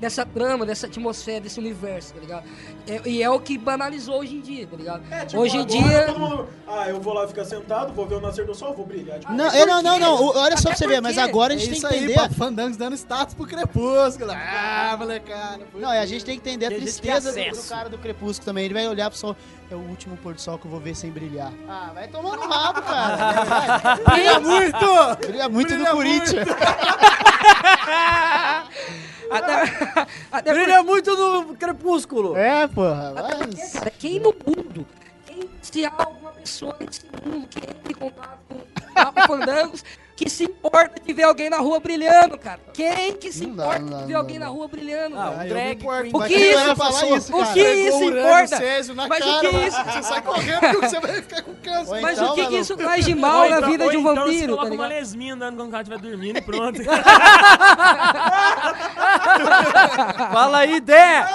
dessa trama, dessa atmosfera, desse universo, tá ligado? É- e é o que banalizou hoje em dia, tá ligado? Tipo, hoje em dia. todo mundo, ah, eu vou lá ficar sentado, vou ver o nascer do sol, vou brilhar. Tipo, Não, é, não, não, não. o- Olha só pra você ver, mas agora a é gente tem isso que aí, entender. Papo Fandangos dando status pro Crepúsculo. Ah, molecada. Não, e a gente tem que entender a Tem tristeza do cara do Crepúsculo também. Ele vai olhar pro sol, é o último pôr do sol que eu vou ver sem brilhar. Ah, vai tomar no rabo, cara. Brilha muito! Brilha muito Brilha no Corinthians. Até, até Brilha muito no crepúsculo. É, porra. Até porque, cara, quem no mundo, quem, se há alguma pessoa nesse mundo que contato com Fandangos, que se importa de ver alguém na rua brilhando, cara? Quem que se Não importa não dá, de ver não alguém na rua brilhando? Ah, um drag queen. O que isso, falar isso, o que isso o importa? Mas o cara, que mano. isso? Você sai correndo porque você vai ficar com câncer. Ou Mas então, o que, que isso traz de mal Ou na então- vida de um então você vampiro, tá coloca uma ligado? lesminha andando quando o cara estiver dormindo e pronto. Fala aí, Dé!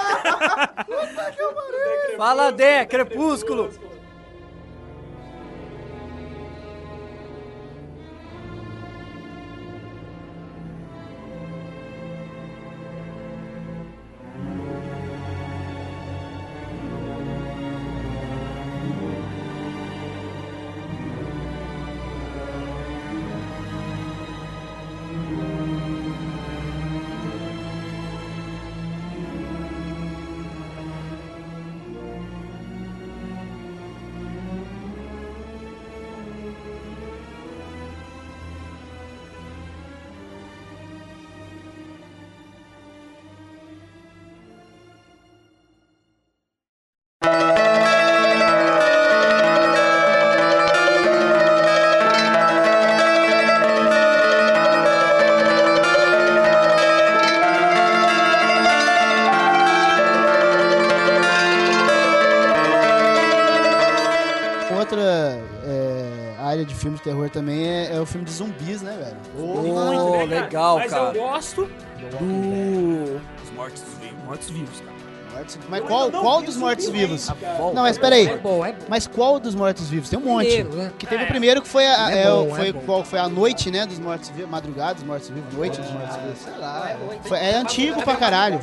Fala, Dé, crepúsculo. Mas qual, qual dos mortos-vivos? bom. Não, mas peraí. É bom, é bom. Mas qual dos mortos-vivos? Tem um monte. Primeiro, né? Que teve o primeiro que foi a, É é, bom, o- foi, é bom. qual foi a noite, né, dos mortos-vivos, madrugada dos mortos-vivos, noite dos mortos-vivos. Sei lá. Foi- é antigo pra caralho.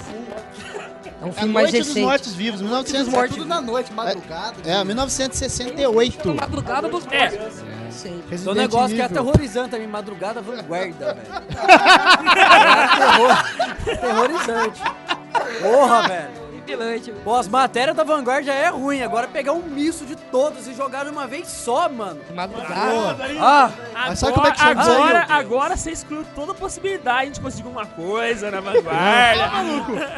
É um É a filme mais noite dos recente. mortos-vivos, 1900 mortos- Tudo na noite, madrugada. É, 1968. Madrugada dos É. mortos. Sim. Tem um negócio que é aterrorizante também, madrugada vanguarda, velho. É terror, terrorizante. Porra, velho. Vigilante. Pô, as matérias da Vanguard já é ruim. Agora pegar um misto de todos e jogar de uma vez só, mano. Madrugada. Ah, Mas sabe como é que chama isso aí, agora, agora você excluiu toda a possibilidade de conseguir alguma coisa na vanguarda.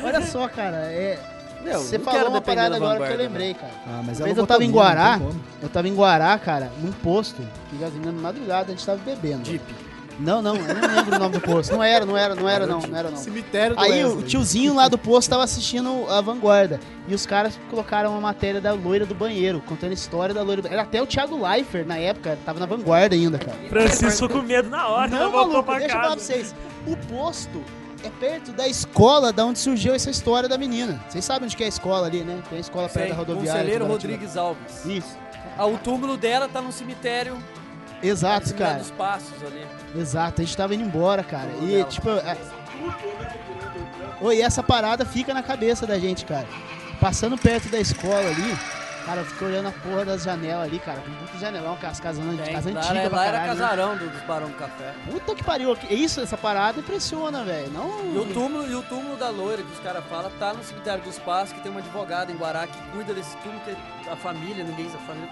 Olha só, cara, é. Meu, Você não falou uma parada da agora que eu Vanguarda, lembrei, cara. Ah, mas Uma vez eu tava em Guará, eu tava em Guará, cara, num posto de gasolina de madrugada, a gente tava bebendo. Jeep. Não, não, eu não lembro o nome do posto. Não era, não era, não era, não, não era não. Cemitério do Aí o Wesley. tiozinho lá do posto tava assistindo a Vanguarda. E os caras colocaram uma matéria da loira do banheiro, contando a história da loira do banheiro. Era até o Thiago Leifert, na época, tava na Vanguarda ainda, cara. Francisco com medo na hora, Não, voltou maluco, pra deixa eu falar pra casa. vocês. O posto é perto da escola da onde surgiu essa história da menina. Vocês sabem onde que é a escola ali, né? Tem a escola perto da rodoviária. Conselheiro. Rodrigues Alves. Isso. Ah, o túmulo dela tá no cemitério Exato, Mulher cara. dos passos ali. Exato, a gente tava indo embora, cara. E, Dela. tipo. É... Oi, e essa parada fica na cabeça da gente, cara. Passando perto da escola ali, cara, eu fiquei olhando a porra das janelas ali, cara. Tem muito janelão, com as casas, Tem, casa lá, antigas era- pra lá era caralho, né? casarão do- dos Barão do Café. Puta que pariu. Isso, essa parada impressiona, velho. Não. E o túmulo, e o túmulo da loira que os caras falam tá no cemitério dos Passos, que tem uma advogada em Guará que cuida desse túmulo, que a família, ninguém a família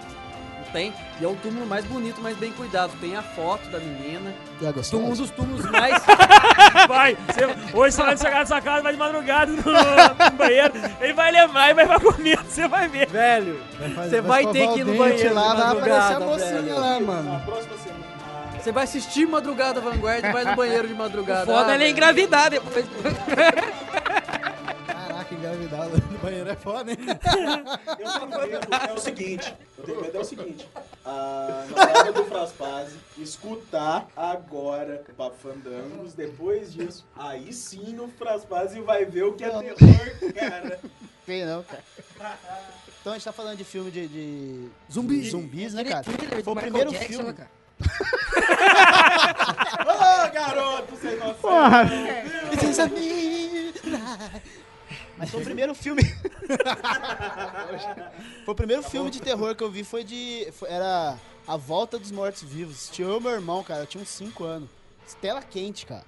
tem. E é o túmulo mais bonito, mais bem cuidado. Tem a foto da menina. E é gostoso? Um dos túmulos mais. Vai, você- hoje você vai chegar na sua casa, vai de madrugada no, no banheiro, ele vai lembrar e vai pra comer, você vai ver. Velho, fazer- você vai, vai ter que ir o no banheiro. lá, de vai aparecer a mocinha velho. lá, mano. Na próxima semana. Você vai assistir Madrugada Vanguard e vai no banheiro de madrugada. Foda Ah, ele é engravidar depois. Caraca, engravidado no banheiro é foda, hein? Eu tenho medo, é o seguinte, eu tenho medo é o seguinte, a namorada do Fraspase escutar agora o Papo Fandangos, depois disso, aí sim o Fraspase vai ver o que é terror, cara. Tem não, cara. Então a gente tá falando de filme de. de Zumbi. zumbis, né, Aquele cara? Foi o primeiro Jackson, filme. né, cara? Ô, garoto, sem noção. Porra. Precisa me- Mas foi o primeiro filme. foi o primeiro filme de terror que eu vi, foi de. foi- era A Volta dos Mortos Vivos. Tinha eu e meu irmão, cara. Eu tinha uns 5 anos. Tela quente, cara.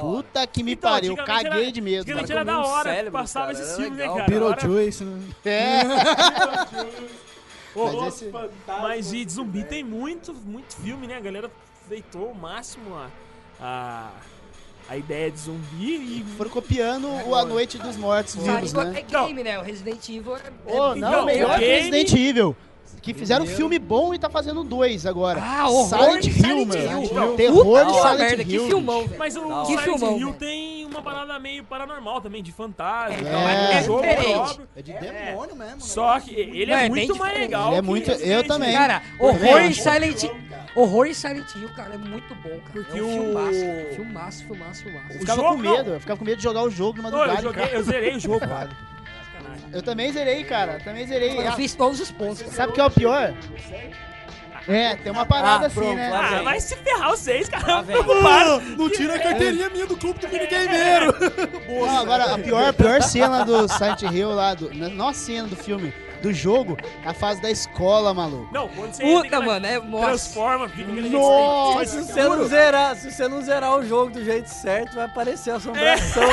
Puta que me Então, pariu. Caguei era- de medo. Antigamente cara. era da um hora, cérebro, passava cara, esses era filmes, né, legal. cara? Agora- Beetlejuice, né? É. Ô, Mas esse- Mas e de zumbi tem muito, muito filme, né? A galera feitou o máximo a, a, a ideia de zumbi e. Foram copiando o A Noite dos Mortos Vivos, né? é game, né? O Resident Evil é, é não, Então, melhor que Resident Evil. Que fizeram um filme bom e tá fazendo dois agora. Ah, horror Silent Hill. Hill. Terror Puta de Silent merda, que filmão, velho. Mas o Silent filmão, Hill velho. tem uma parada meio paranormal também, de fantasma. É. tal. É, É jogo diferente. próprio. É de demônio mesmo. né? Só que ele é, é muito mais diferente. legal. Ele é muito- eu também. Cara, horror em. Silent Horror em Silent Hill, cara, é muito bom, cara. Porque é um o- filmaço, filmaço, filmaço, filmaço. Eu ficava jogo, com medo, eu ficava com medo de jogar o jogo de Ô, eu, madrugada. joguei, cara. eu zerei o jogo, cara. Eu também zerei, cara. Também zerei. Eu Ah, fiz todos os pontos. cara. Sabe o que é o pior? É, tem uma parada Ah, assim, pronto, né? Ah, vai se ferrar vocês, cara. Lá Eu vem. tô preocupado. Não tira a carteirinha minha do clube do minigameiro. Não, agora, a pior, a pior cena do Silent Hill lá, do, não a cena do filme, do jogo, é a fase da escola, maluco. Não, quando você Puta, entra, mano, é. Nossa. transforma, fica Nossa, se você não zerar, se você não zerar o jogo do jeito certo, vai aparecer a assombração.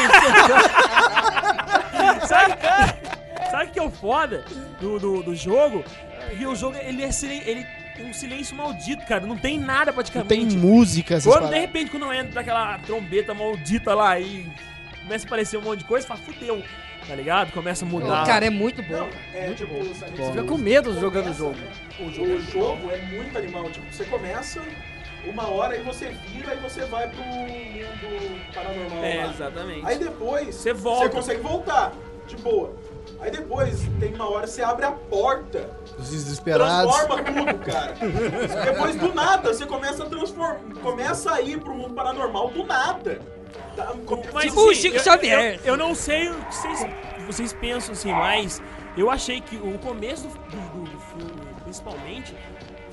Sabe, sabe o que é o foda do, do, do jogo? Porque o jogo, ele é silen- ele tem um silêncio maldito, cara. Não tem nada Não praticamente. tem música, essas Quando de repente, quando entra aquela trombeta maldita lá e começa a aparecer um monte de coisa, fala, fudeu. Tá ligado? Começa a mudar. Cara, é muito bom. Não, é tipo, você Você fica com medo jogando o jogo. O jogo, o jogo é muito animal. Tipo, você começa uma hora e você vira e você vai pro mundo paranormal. É, lá. exatamente. Aí depois Você volta. você consegue voltar, de boa. Aí depois tem uma hora que você abre a porta, Os desesperados. transforma tudo, cara. depois do nada você começa a transformar, começa a ir pro mundo paranormal do nada. Tá? Come- Mas, Tipo o assim, Chico eu- Xavier. Eu, eu não sei o que vocês, vocês pensam assim, mas eu achei que o começo do, do- do filme, principalmente,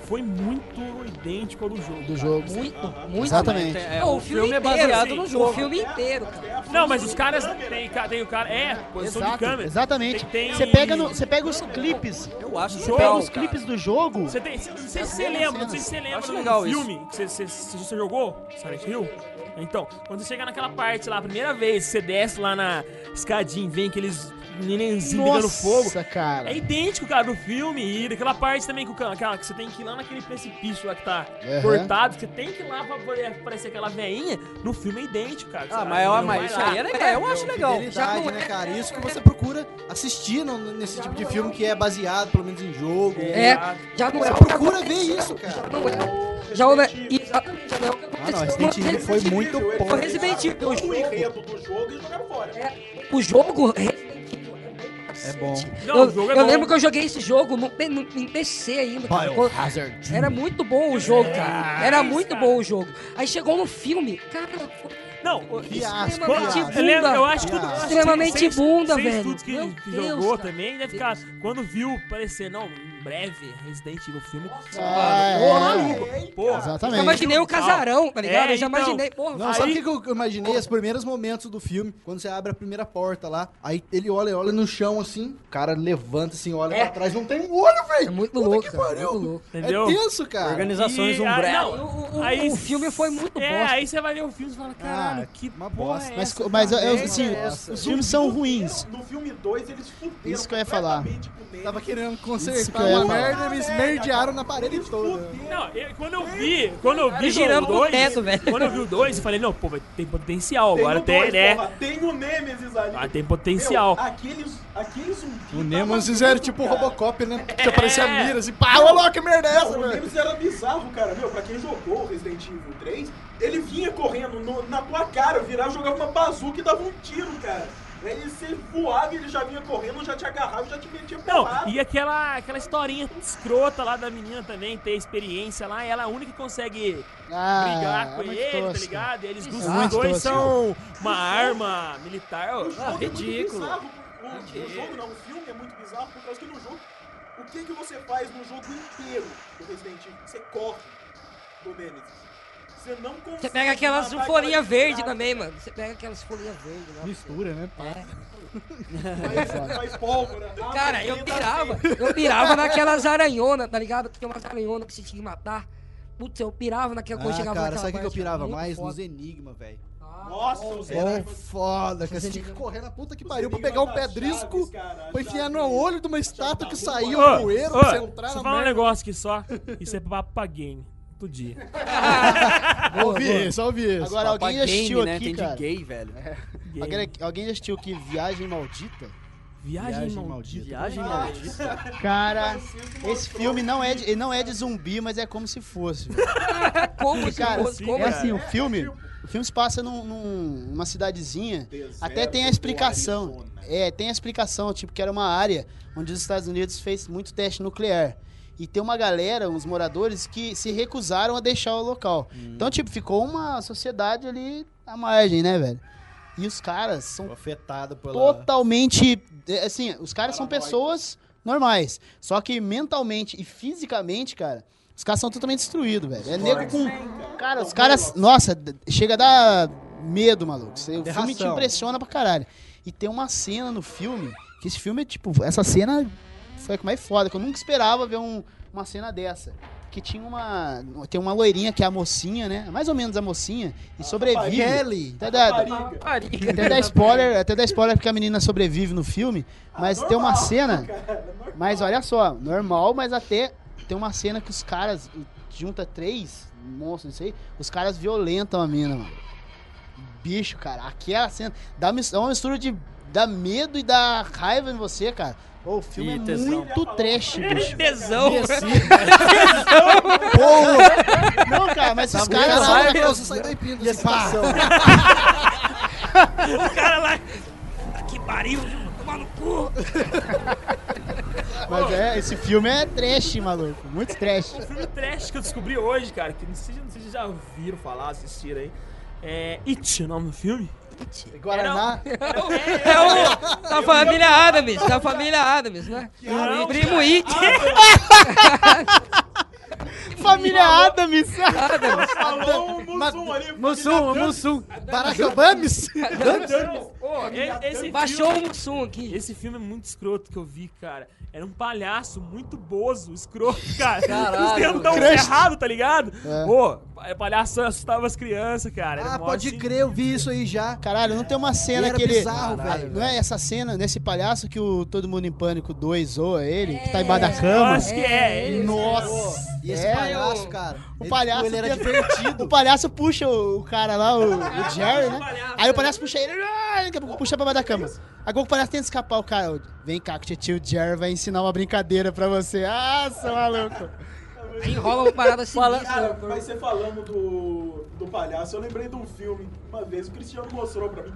foi muito idêntico ao do jogo. Do jogo. Muito, muito. Exatamente. É, Não, o filme é baseado sim. no O jogo. filme inteiro, cara. Não, mas os caras tem, tem o cara. É, posição de Exato, câmera. exatamente. Tem- tem- Você pega, no- você pega os clipes, Eu acho você pega os clipes do jogo, Você tem, não sei se você lembra, não sei se você lembra Acho do legal isso. filme que você, você, você- você jogou, Silent Hill. Então, quando você chega naquela parte lá, a primeira vez, você desce lá na escadinha e vem aqueles nenenzinhos pegando fogo. Nossa, cara. É idêntico, cara, do filme. E daquela parte também que, o aquela, que você tem que ir lá naquele precipício lá que tá Aham. cortado, você tem que ir lá pra poder aparecer aquela veinha. No filme é idêntico, cara. Ah, mas, vai- eu- mas isso aí é legal, eu acho legal. Fidelidade, né, cara? Isso que você procura assistir no- nesse tipo de filme que é baseado, pelo menos, em jogo. É, já não é Você procura ver isso, cara. Não é. Já o Exatamente, já não é o que Ah, não. Resident Evil foi muito bom. Resident Evil, o enredo do jogo e jogaram fora. o jogo É bom. Não, eu, o jogo é eu bom. lembro que eu joguei esse jogo no, no, em PC ainda. cara. Biohazard. Era muito bom o jogo, cara. Era muito bom o jogo. Aí chegou no filme, cara, Não, extremamente eu, lembro, eu bunda. acho que tudo- Extremamente bunda, seis velho. estudos que, Meu que Deus, jogou cara. também deve ficar. Quando viu parecer, não, breve Resident Evil filme. Ah, Porra, é. maluco. Porra. Exatamente. Eu imaginei o casarão, tá ligado? É, eu já então. imaginei, porra. Não, sabe o que, eu imaginei? Os primeiros momentos do filme, quando você abre a primeira porta lá, aí ele olha, olha no chão assim, o cara levanta assim, olha pra trás, não tem um olho, velho! É muito louco, que cara, pariu. muito louco. Entendeu? É tenso, cara. Organizações E- ah, Umbrella. não, O, Aí- o filme foi muito É, bosta. aí você vai ver o filme e fala, caralho, Ah, que uma bosta. é Mas, essa, mas cara? eu, É, assim, é os, essa. os filmes são ruins. No filme 2, eles fuderam Isso que eu ia falar. Tava querendo Isso que consertar eu ia uma merda, eles merdearam na parede toda. Não, eu- quando eu vi, quando eu vi girando o no 2, teto, velho. quando eu vi o 2, eu falei, não, pô, tem potencial, Tem agora o tem, dois, né? porra, tem o Nemesis ali. Ah, tem potencial. Meu, aqueles, aqueles zumbis. O Nemesis era tipo cara. Robocop, né? Que aparecia mira assim, pá, ô louco, que merda é essa, Não, o velho? Nemesis era bizarro, cara. Meu, pra quem jogou Resident Evil 3, ele vinha correndo no- na tua cara, virava, jogava uma bazuca e dava um tiro, cara. Aí você voava e ele já vinha correndo, já te agarrava e já te metia Não, porrada. e aquela, aquela historinha escrota lá da menina também, ter experiência lá, ela é a única que consegue Ah, brigar com é muito ele, tá tosco. ligado? Eles os É muito dois tosco. são uma arma militar. ó. O jogo Ah, é ridículo. bizarro. O, o jogo não, o filme é muito bizarro por causa que no jogo. O que, que você faz no jogo inteiro do Resident Evil? Você corre do Nemesis. Você não consegue. Você pega aquelas folhinhas desgraça. também, mano. Você pega aquelas folhinhas verdes lá. Mistura, né? É. Faz, faz pólvora. uma Cara, eu ferida pirava. assim. Eu pirava naquelas aranhonas, tá ligado? Que tem umas aranhonas que você tinha que matar. Putz, eu pirava naquela quando Ah, chegava cara, sabe o que que eu pirava mais? foda. Nos Enigma, velho. Nossa, os Era Enigmas. foda, cara. Você tinha que correr na puta que pariu pra pegar um pedrisco, pra enfiar no olho de uma estátua que Ô, um poeiro pra você entrar na falar um negócio aqui só. Isso é papo pra game. Dia. Ouvi isso, ouvi isso. Agora, Papai alguém já assistiu game, né? aqui, Tem cara? de gay, velho. Alguém, alguém já assistiu aqui Viagem Maldita? Viagem, Viagem maldita. Viagem maldita. Cara, esse filme não é de, não é de zumbi, mas é como se fosse. Como se Cara, fosse, como é assim? o filme, o filme se passa num, num- numa cidadezinha, até tem a explicação. É, tem a explicação, tipo, que era uma área onde os Estados Unidos fez muito teste nuclear. E tem uma galera, uns moradores, que se recusaram a deixar o local. Então, tipo, ficou uma sociedade ali à margem, né, velho? E os caras são Afetado pela... totalmente. é, Assim, os caras são pessoas normais. Só que mentalmente e fisicamente, cara, os caras são totalmente destruídos, velho. É nego com. Cara, os caras. Nossa, chega a dar medo, maluco. Você- O filme te impressiona pra caralho. E tem uma cena no filme, que esse filme é tipo. Essa cena foi a que mais foda, que eu nunca esperava ver um- uma cena dessa. Que tinha uma. Tem uma loirinha que é a mocinha, né? Mais ou menos a mocinha. E sobrevive. Kelly. Até da, até dar spoiler, até dar spoiler porque a menina sobrevive no filme, mas tem uma cena, mas olha só, normal, mas até tem uma cena que os caras junta três monstros, não sei, os caras violentam a mina, mano. Bicho, cara, aquela cena dá é uma mistura de dá medo e dá raiva em você, cara. O filme E é tesão. muito trash, bicho. Tesão. Pô, não, cara, mas esses caras Caralho, são- a calça sai daí pinto, E assim, pá. O cara lá. Que pariu, tomar no cu. mas é, esse filme é trash, maluco, muito trash. Um filme trash que eu descobri hoje, cara, que não sei, não sei se já ouviram falar, assistiram aí. É It, o nome do filme? Guaraná. É o da família Adams, da família Adams, né? Primo It. Família Adams. Adams. Falou o Mussum ali. Mussum, Mussum. Barack esse Baixou o Mussum aqui. Esse filme é muito escroto que eu vi, cara. Era um palhaço muito bozo, escroto, cara. Caralho, Os dentão ferrado, tá ligado? É. Pô, o palhaço assustava as crianças, cara. Ah, pode assim- crer, eu vi isso aí já. Caralho, não tem uma cena que ele. bizarro, velho. Não é essa cena, nesse palhaço que o Todo Mundo em Pânico 2 zoa ele, que tá embaixo da cama. Acho que é, ele. Nossa! E esse É, palhaço, eu- cara. O ele, palhaço, tipo, ele era divertido. o palhaço puxa o, o cara lá, o, o Jerry, né? Aí o palhaço puxa ele, ah, daqui a pouco puxa pra baixo da cama. Agora o palhaço tenta escapar, o cara, vem cá que o tio Jerry vai ensinar uma brincadeira pra você. Ah, seu maluco. Enrola uma parada Fala, sinistra. cara, mas você falando do, do palhaço, eu lembrei de um filme. Uma vez o Cristiano mostrou pra mim.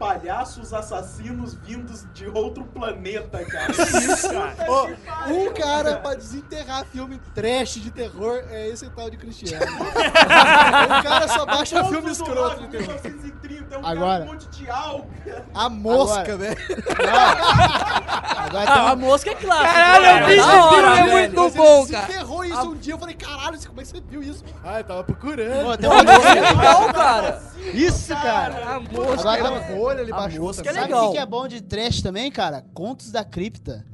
Palhaços assassinos vindos de outro planeta, cara. Isso, cara? Ó, um cara pra desenterrar filme trash de terror é esse tal de Cristiano. o cara só baixa filme escroto de terror. 1930. tem um Agora. cara um monte de alga. A mosca, velho. Agora um- Ah, a mosca é clássica. Caralho, cara, eu vi da esse hora, filme, é muito Mas bom, cara. ferrou isso um dia. Eu falei, caralho, como é que você viu isso? Ah, eu tava procurando. Pô, tem uma Mosca é cara. Isso, cara. A mosca. Agora Tava com o olho ali A baixo. mosca é Sabe o legal. que que é bom de trash também, cara? Contos da Cripta.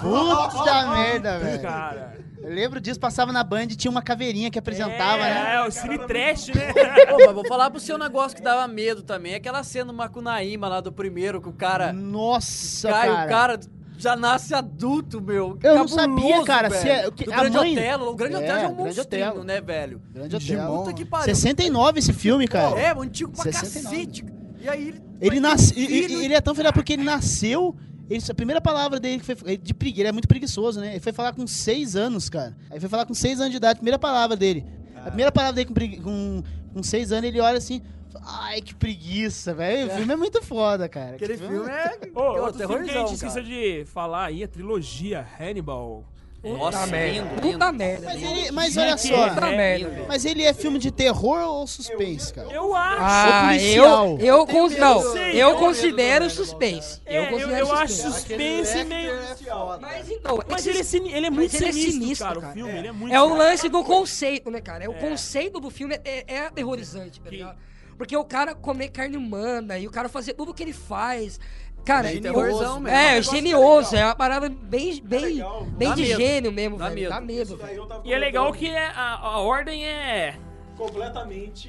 Putz da merda, velho. Cara. Eu lembro disso, passava na Band e tinha uma caveirinha que apresentava, é, né? É, o Cine Trash, né? Pô, mas vou falar pro seu negócio que dava medo também. Aquela cena do Macunaíma lá do primeiro, que o cara Nossa, cai, cara. o cara já nasce adulto, meu. Eu não sabia, cara, se é- o que- Do a Grande mãe- Otelo. O Grande É, Otelo é um Grande monstrinho, Otelo. né, velho? Grande Hotel. Puta que pariu. 69 esse filme, cara. É, antigo pra 69. cacete. E aí ele... Ele nasce, um e- e- filho. ele é tão filho porque ele nasceu. ele- a primeira palavra dele que foi ele de pregui, ele é muito preguiçoso, né? Ele foi falar com seis anos, cara. Aí foi falar com seis anos de idade, a primeira palavra dele. A primeira palavra dele com, com, com seis anos, ele olha assim. Ai, que preguiça, velho. O filme é muito foda, cara. Aquele Que filme é... Ô, Ô, outro filme que a gente esqueceu de falar aí, a trilogia Hannibal. Nossa, lindo, lindo. Puta merda. Mas, ele- mas olha só, Puta é, merda. mas ele é filme de terror ou suspense, cara? Eu acho. Ah, eu, eu, cons... não, eu eu considero suspense. É, Eu eu, considero eu acho suspense. meio. Mas então, Mas ele é, ele é muito mas ele é sinistro, sinistro, cara, o filme. Ele é muito É o sinistro. lance do conceito, né, cara? É o É. conceito do filme é, é aterrorizante, tá ligado? Porque o cara comer carne humana e o cara fazer tudo o que ele faz. Cara, Bem o- terrorzão mesmo. É, É genioso, é uma parada bem, bem, legal. bem Dá de medo. gênio mesmo, Dá velho. medo. Dá medo, E é legal que é- a, a ordem é. Completamente...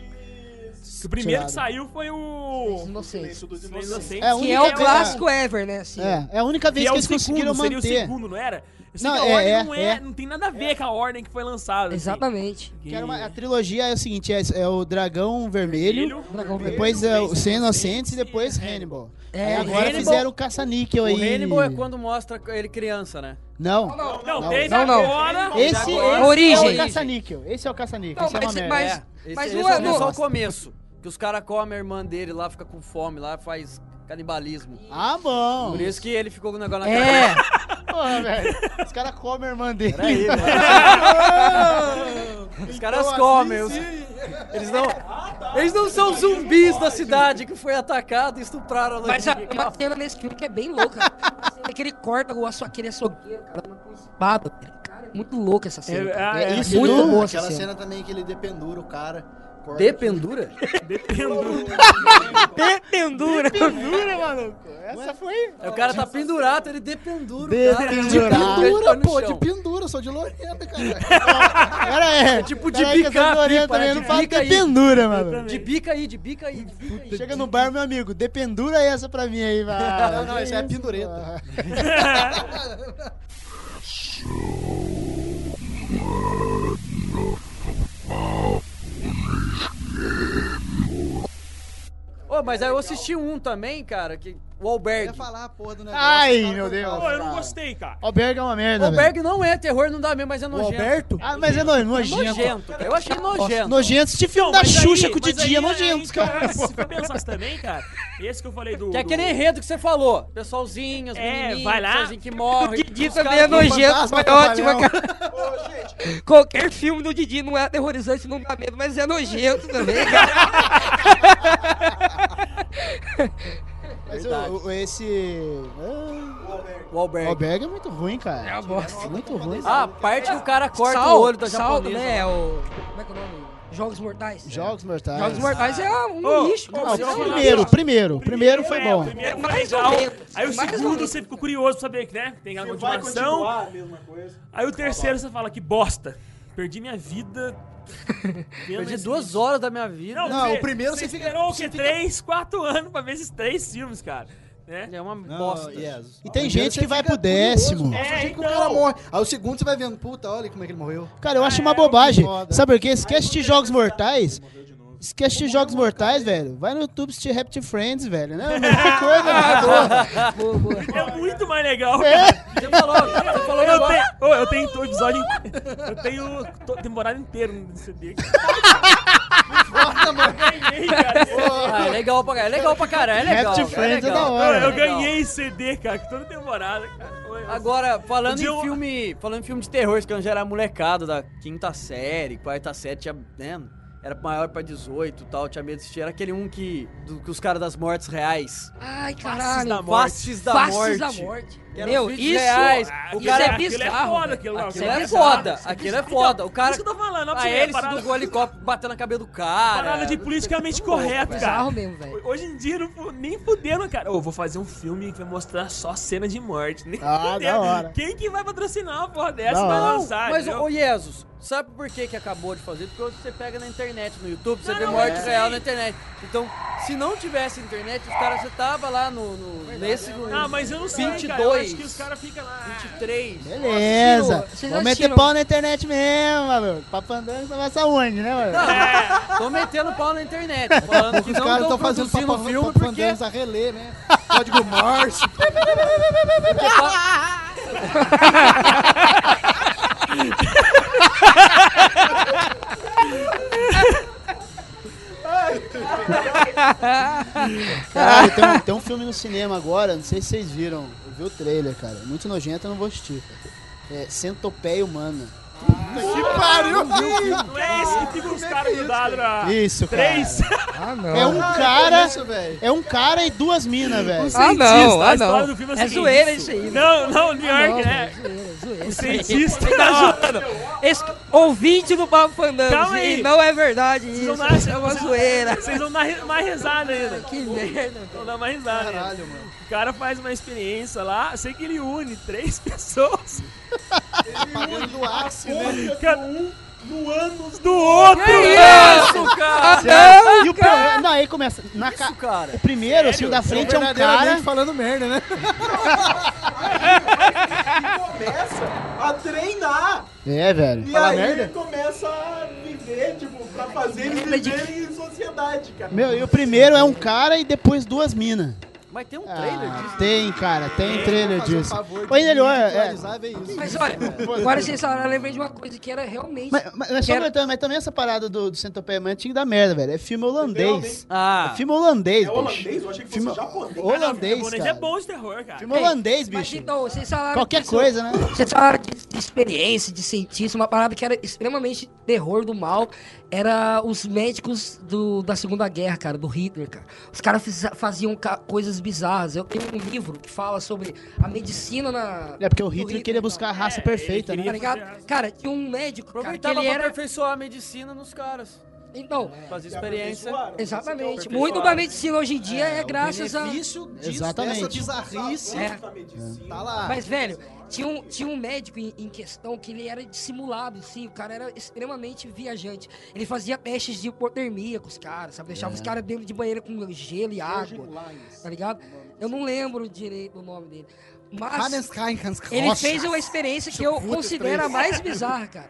que o primeiro Tirado. que saiu foi o. Inocentes. Inocente, É, Que é o clássico ever, né? Assim. É, é a única Que vez é que eles conseguiram segundo, seria o manter. segundo, não era? Eu sei Não, que a é, ordem é, não, é, é. não tem nada a ver com a ordem que foi lançada. assim. Exatamente. Que- Que era uma- a trilogia é o seguinte, é, é o Dragão Vermelho, Vermelho, Dragão depois é o Sem Inocentes e depois Hannibal. É, agora Hannibal- fizeram o Caça-Níquel O aí. Hannibal é quando mostra ele criança, né? Não, Não, Não, não, não. agora. esse, esse é Origem. o Caça-Níquel. Esse é o Caça-Níquel, Não, esse é uma mas- é. Esse, mas esse não é, é- o- só o começo. Que os caras comem a irmã dele lá, fica com fome lá, faz canibalismo. Ah, bom. Por isso que ele ficou com o negócio na É, Porra, velho. Os caras comem a irmã dele. Peraí. Os caras comem. os- Eles não. Eles não são zumbis da cidade que foi atacado e estupraram a mas a, uma cena nesse filme que é bem louca. A cena que ele corta o aço, aquele açougueiro, cara, com espada. Cara, é muito louca essa cena. É, é, É, Isso muito boa essa aquela cena também que ele dependura o cara. Corta Dependura? Pendura. Pendura, maluco. Essa foi. É, o cara tá pendurado, ele dependura cara. Dependurado. Ele Pendura, tá pô, chão. de pendura, sou de Lorena, cara. Era é. É tipo de essa bica, também é não de aí. dependura, mano. De bica aí, de bica aí, de aí. Chega no bar, meu amigo, dependura essa pra mim aí, vai. Não, não, isso é pendureta. Ô, mas aí eu assisti um também, cara, que o Eu Alberg. ia falar a porra do negócio. Ai, cara, meu Deus. Pô, eu não gostei, cara. Albergue é uma O merda, velho. Alberg não é terror, não dá mesmo, mas é O nojento. Alberto? Ah, mas é no- É nojento. nojento, cara. Eu achei nojento. Nojento. Esse filme da mas Xuxa aí- com o mas Didi é aí, nojento, aí, cara. Se for pensar assim também, cara, esse que eu falei do. Que é aquele enredo que você falou. Pessoalzinho, as É, vai lá. pessoalzinho que morre. O Didi também é nojento, foi trapalhão. ótimo, cara. Ô, gente, Qualquer filme do Didi não é aterrorizante, não dá medo, mas é nojento também, cara. Mas o, o- esse. ah, O Alberg. Albergue é muito ruim, cara. É uma bosta. Muito ruim. Ah, a parte que o cara corta Sal- o olho da Saldo, japonesa. né? O... Como é que é o nome? Jogos Mortais. Jogos Mortais. Jogos Mortais é um Ô, lixo. Não, eu falar- primeiro, primeiro. Primeiro foi é, bom. O primeiro É foi mais legal. Aí o segundo você ficou curioso pra saber que, né? Tem a continuação. continuar a mesma coisa. Aí o terceiro você fala que bosta. Perdi minha vida. Perdi duas vídeo. horas da minha vida. Não, você- o primeiro você você fica- esperou o quê? fica- Três, quatro anos pra ver esses três filmes, cara. Né? É uma Não, bosta. yes. E tem gente que vai pro décimo. curioso, É, achei que o então. cara morre. Aí o segundo você vai vendo, puta, olha como é que ele morreu. Cara, eu acho É, uma é bobagem. foda. Sabe por quê? Quer assistir Jogos Mortais, quer assistir Jogos Mortais, velho, vai no YouTube assistir Happy Friends, velho. Não, não tem coisa, né? Boa, boa. É muito mais legal, É. cara. Você falou, você falou Eu tenho, ô, eu tenho o episódio. Eu tenho to- temporada inteira no CD. Eu ganhei, cara. Ah, é legal pra caralho. É legal pra caralho. É legal. Happy Friends é legal. da Eu, hora. eu legal. ganhei CD, cara, que toda temporada, cara. Agora, falando em eu- filme. Falando em filme de terror, que eu já era molecada da quinta série, quarta série, tinha. Né, era maior pra 18 e tal, tinha medo de assistir. Era aquele um que, do, que os caras das mortes reais. Ai, Faces caralho. da morte. Faces da Faces morte. da morte. Que eram Meu, isso, reais. o O isso cara- é aquilo é bizarro. foda, velho. aquilo. Aquilo Aquilo é é foda, bizarro. aquilo é Então, foda. O por cara. isso que eu tô falando, a hélice parada- do helicóptero batendo na cabeça do cara. Parada de politicamente correto, cara. Bizarro mesmo, velho. Hoje em dia, não, nem fudendo, cara. Ô, vou fazer um filme que vai mostrar só cena de morte. Nem Ah, fudendo. da hora. Quem que vai patrocinar uma porra dessa Da vai hora. lançar? Mas, ô Jesus, sabe por que que acabou de fazer? Porque hoje você pega na internet, no YouTube, você Não, vê não, morte é. real na internet. Então, se não tivesse internet, os caras, você tava lá no, no nesse, no Ah, mas eu não sei, 22, cara. Acho que os caras ficam lá. 23. Beleza. Vou meter pau na internet mesmo, maluco. Papo andando, você vai essa onde, né, mano? Não, tô metendo pau na internet, falando que Os caras estão fazendo papo filme porque... fandangas a relé, né? Código Morse. Caralho, tem um, tem um filme no cinema agora, não sei se vocês viram. Vi o trailer, cara. Muito nojento, eu não vou assistir. cara. É Centopeia Humana. Que pariu! Não é esse que fica os caras grudados na. Isso, cara. Três. Ah, não. É um Ah, cara. isso, velho. É um cara e duas minas, velho. Ah, não, a ah, história não. do filme é É zoeira isso aí. Não, não, New Ah, York, não, né? O cientista. Ele tá zoando. Esse ouvinte do Papo Fandango. Calma aí. Não é verdade Vocês isso. dar- é uma vocês- zoeira. Vocês vão dar mais risada ainda. Que merda. Vão dar mais risada. ainda. Caralho, mano. O cara faz uma experiência lá, eu sei que ele une três pessoas. Pagando do Axie, né? Cada um no ânus do outro. Que isso, cara? E o pior, não, aí começa. Na ca- Isso, cara. O primeiro, assim, o da frente é um cara. Falando merda, né? Começa a treinar. É, velho. E Fala aí merda? ele começa a viver, tipo, pra fazer eles viverem em sociedade, cara. Meu, e o primeiro é um cara e depois duas minas. Mas tem um trailer Ah, disso. tem, cara, tem trailer Fazer um disso. é, é, ridicularizar, vê isso. Mas olha, agora vocês falaram, eu lembrei de uma coisa que era realmente. Mas, mas, mas, só comentando, mas também essa parada do, do Centopeia Humana tinha que dar merda, velho. É filme holandês. Ah, É filme holandês, É bicho. holandês? Eu achei que fosse Filme japonês. holandês, Japonês é cara. bom de terror, cara. Filme holandês, Mas bicho. então, vocês falaram. Qualquer disso- coisa, né? Vocês falaram de, de experiência, de cientista, uma parada que era extremamente terror do mal. Era os médicos do, da Segunda Guerra, cara, do Hitler, cara. Os caras fiz- faziam ca- coisas bizarras. Eu tenho um livro que fala sobre a medicina na. É porque o do Hitler queria buscar a raça perfeita, ele né? Tá ligado? Cara, tinha um médico, cara, que aproveitava ele pra era. aperfeiçoar a medicina nos caras. Então, Fazer experiência. Exatamente. Muito da medicina hoje em dia é, graças a. benefício disso, Exatamente. dessa bizarrice. É. Da medicina. Tá lá. Mas, velho, tinha um, tinha um médico em, em questão que ele era dissimulado, sim. O cara era extremamente viajante. Ele fazia testes de hipotermia com os caras, sabe? Deixava os caras dentro de banheiro com gelo e água. Tá ligado? Eu não lembro direito o nome dele. Mas ele fez uma experiência que eu considero a mais bizarra, cara.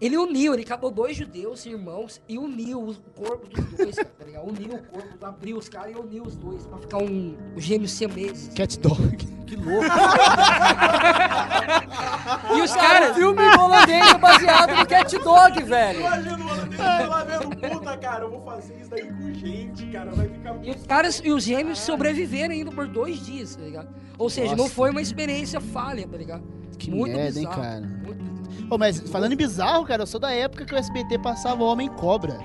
Ele uniu, ele catou dois judeus, irmãos, e uniu o corpo dos dois, tá ligado? Uniu o corpo, abriu os caras e uniu os dois pra ficar um, um gêmeo siamês. Cat Dog. Que louco. e os Cara, caras... filme holandês baseado no Cat Dog, velho. Imagina o holandês lá vendo, puta, cara, eu vou fazer isso daí com gente, cara, vai ficar E os caras e os gêmeos sobreviveram ainda por dois dias, tá ligado? Ou seja, não Nossa. foi uma experiência falha, tá ligado? Que Muito merda, hein, bizarro. cara. Muito bizarro. Ô, mas falando em bizarro, cara, eu sou da época que o SBT passava o Homem Cobra.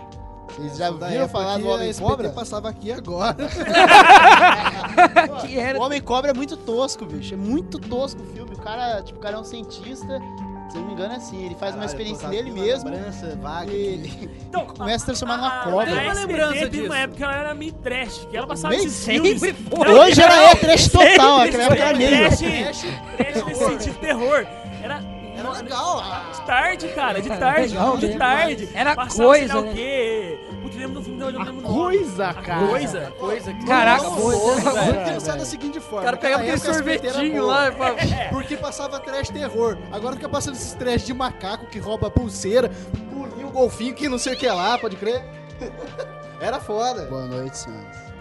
Vocês já Da viram falar do a Homem SBT Cobra? passava aqui agora. que era... O Homem Cobra é muito tosco, bicho. É muito tosco o filme. O cara, tipo, o cara é um cientista. Se eu não me engano, é assim. Ele faz uma experiência nele mesmo. Lembrança, vaga. Ele Então, começa a se transformar numa cobra. a Tem uma lembrança disso. uma época que ela era meio trash, que ela passava Meio esses filmes. sempre foi. Hoje ela é trash total. sempre Aquela época era meio. Trash, trash nesse sentido, terror. Era Era legal. de tarde, cara, de tarde, de mesmo. tarde. Era coisa, né? O quê. Putz, lembro do filme, eu não lembro o nome. Coisa, A cara. Coisa. Coisa que Caraca, coisa, velho. Pensar da seguinte forma. O cara pegava aquele a sorvetinho lá falava... Porque passava trash terror. Agora fica passando esses trash de macaco que rouba pulseira, pulinho, golfinho que não sei o que lá, pode crer? Era foda. Boa noite, senhores.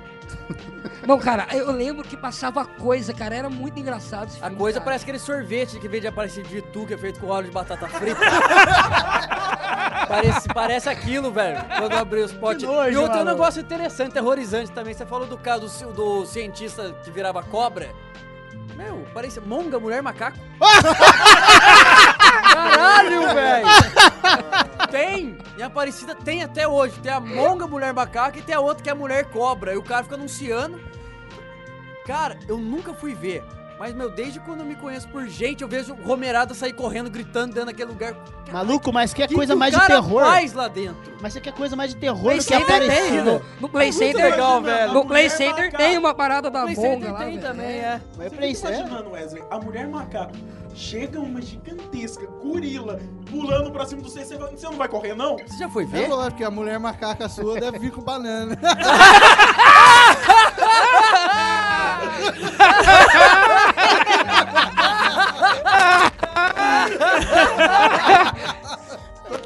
Não, cara, eu lembro que passava coisa, cara. Era muito engraçado esse A filme, coisa cara. parece aquele sorvete que vem de aparecer de tu, que é feito com óleo de batata frita. parece, parece aquilo, velho, quando abriu os potes. nojo, e outro mano. negócio interessante, terrorizante também. Você falou do caso do, do cientista que virava cobra. Meu, parece monga, mulher, macaco. Caralho, velho! Tem! A Aparecida, tem até hoje. Tem a Monga Mulher Macaca e tem a outra que é a Mulher Cobra. E o cara fica anunciando. Cara, eu nunca fui ver. Mas, meu, desde quando eu me conheço por gente, eu vejo Romerada sair correndo, gritando dentro daquele lugar. Maluco, mas que é Que coisa que o mais de terror. faz lá dentro? Mas você quer coisa mais de terror Play do que Center tem, aparecido. no, no Play É Center, legal, velho. no Play Center macaca. tem uma parada da Play Center lá, tem velho. também, é. Mas Você Play Center- imaginando, Wesley, a mulher macaco chega uma gigantesca gorila pulando pra cima do você, você vai- você não vai correr, não? Você já foi É ver? lógico que a mulher macaca sua deve vir com banana.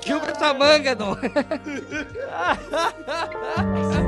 Quebra essa manga, Dom.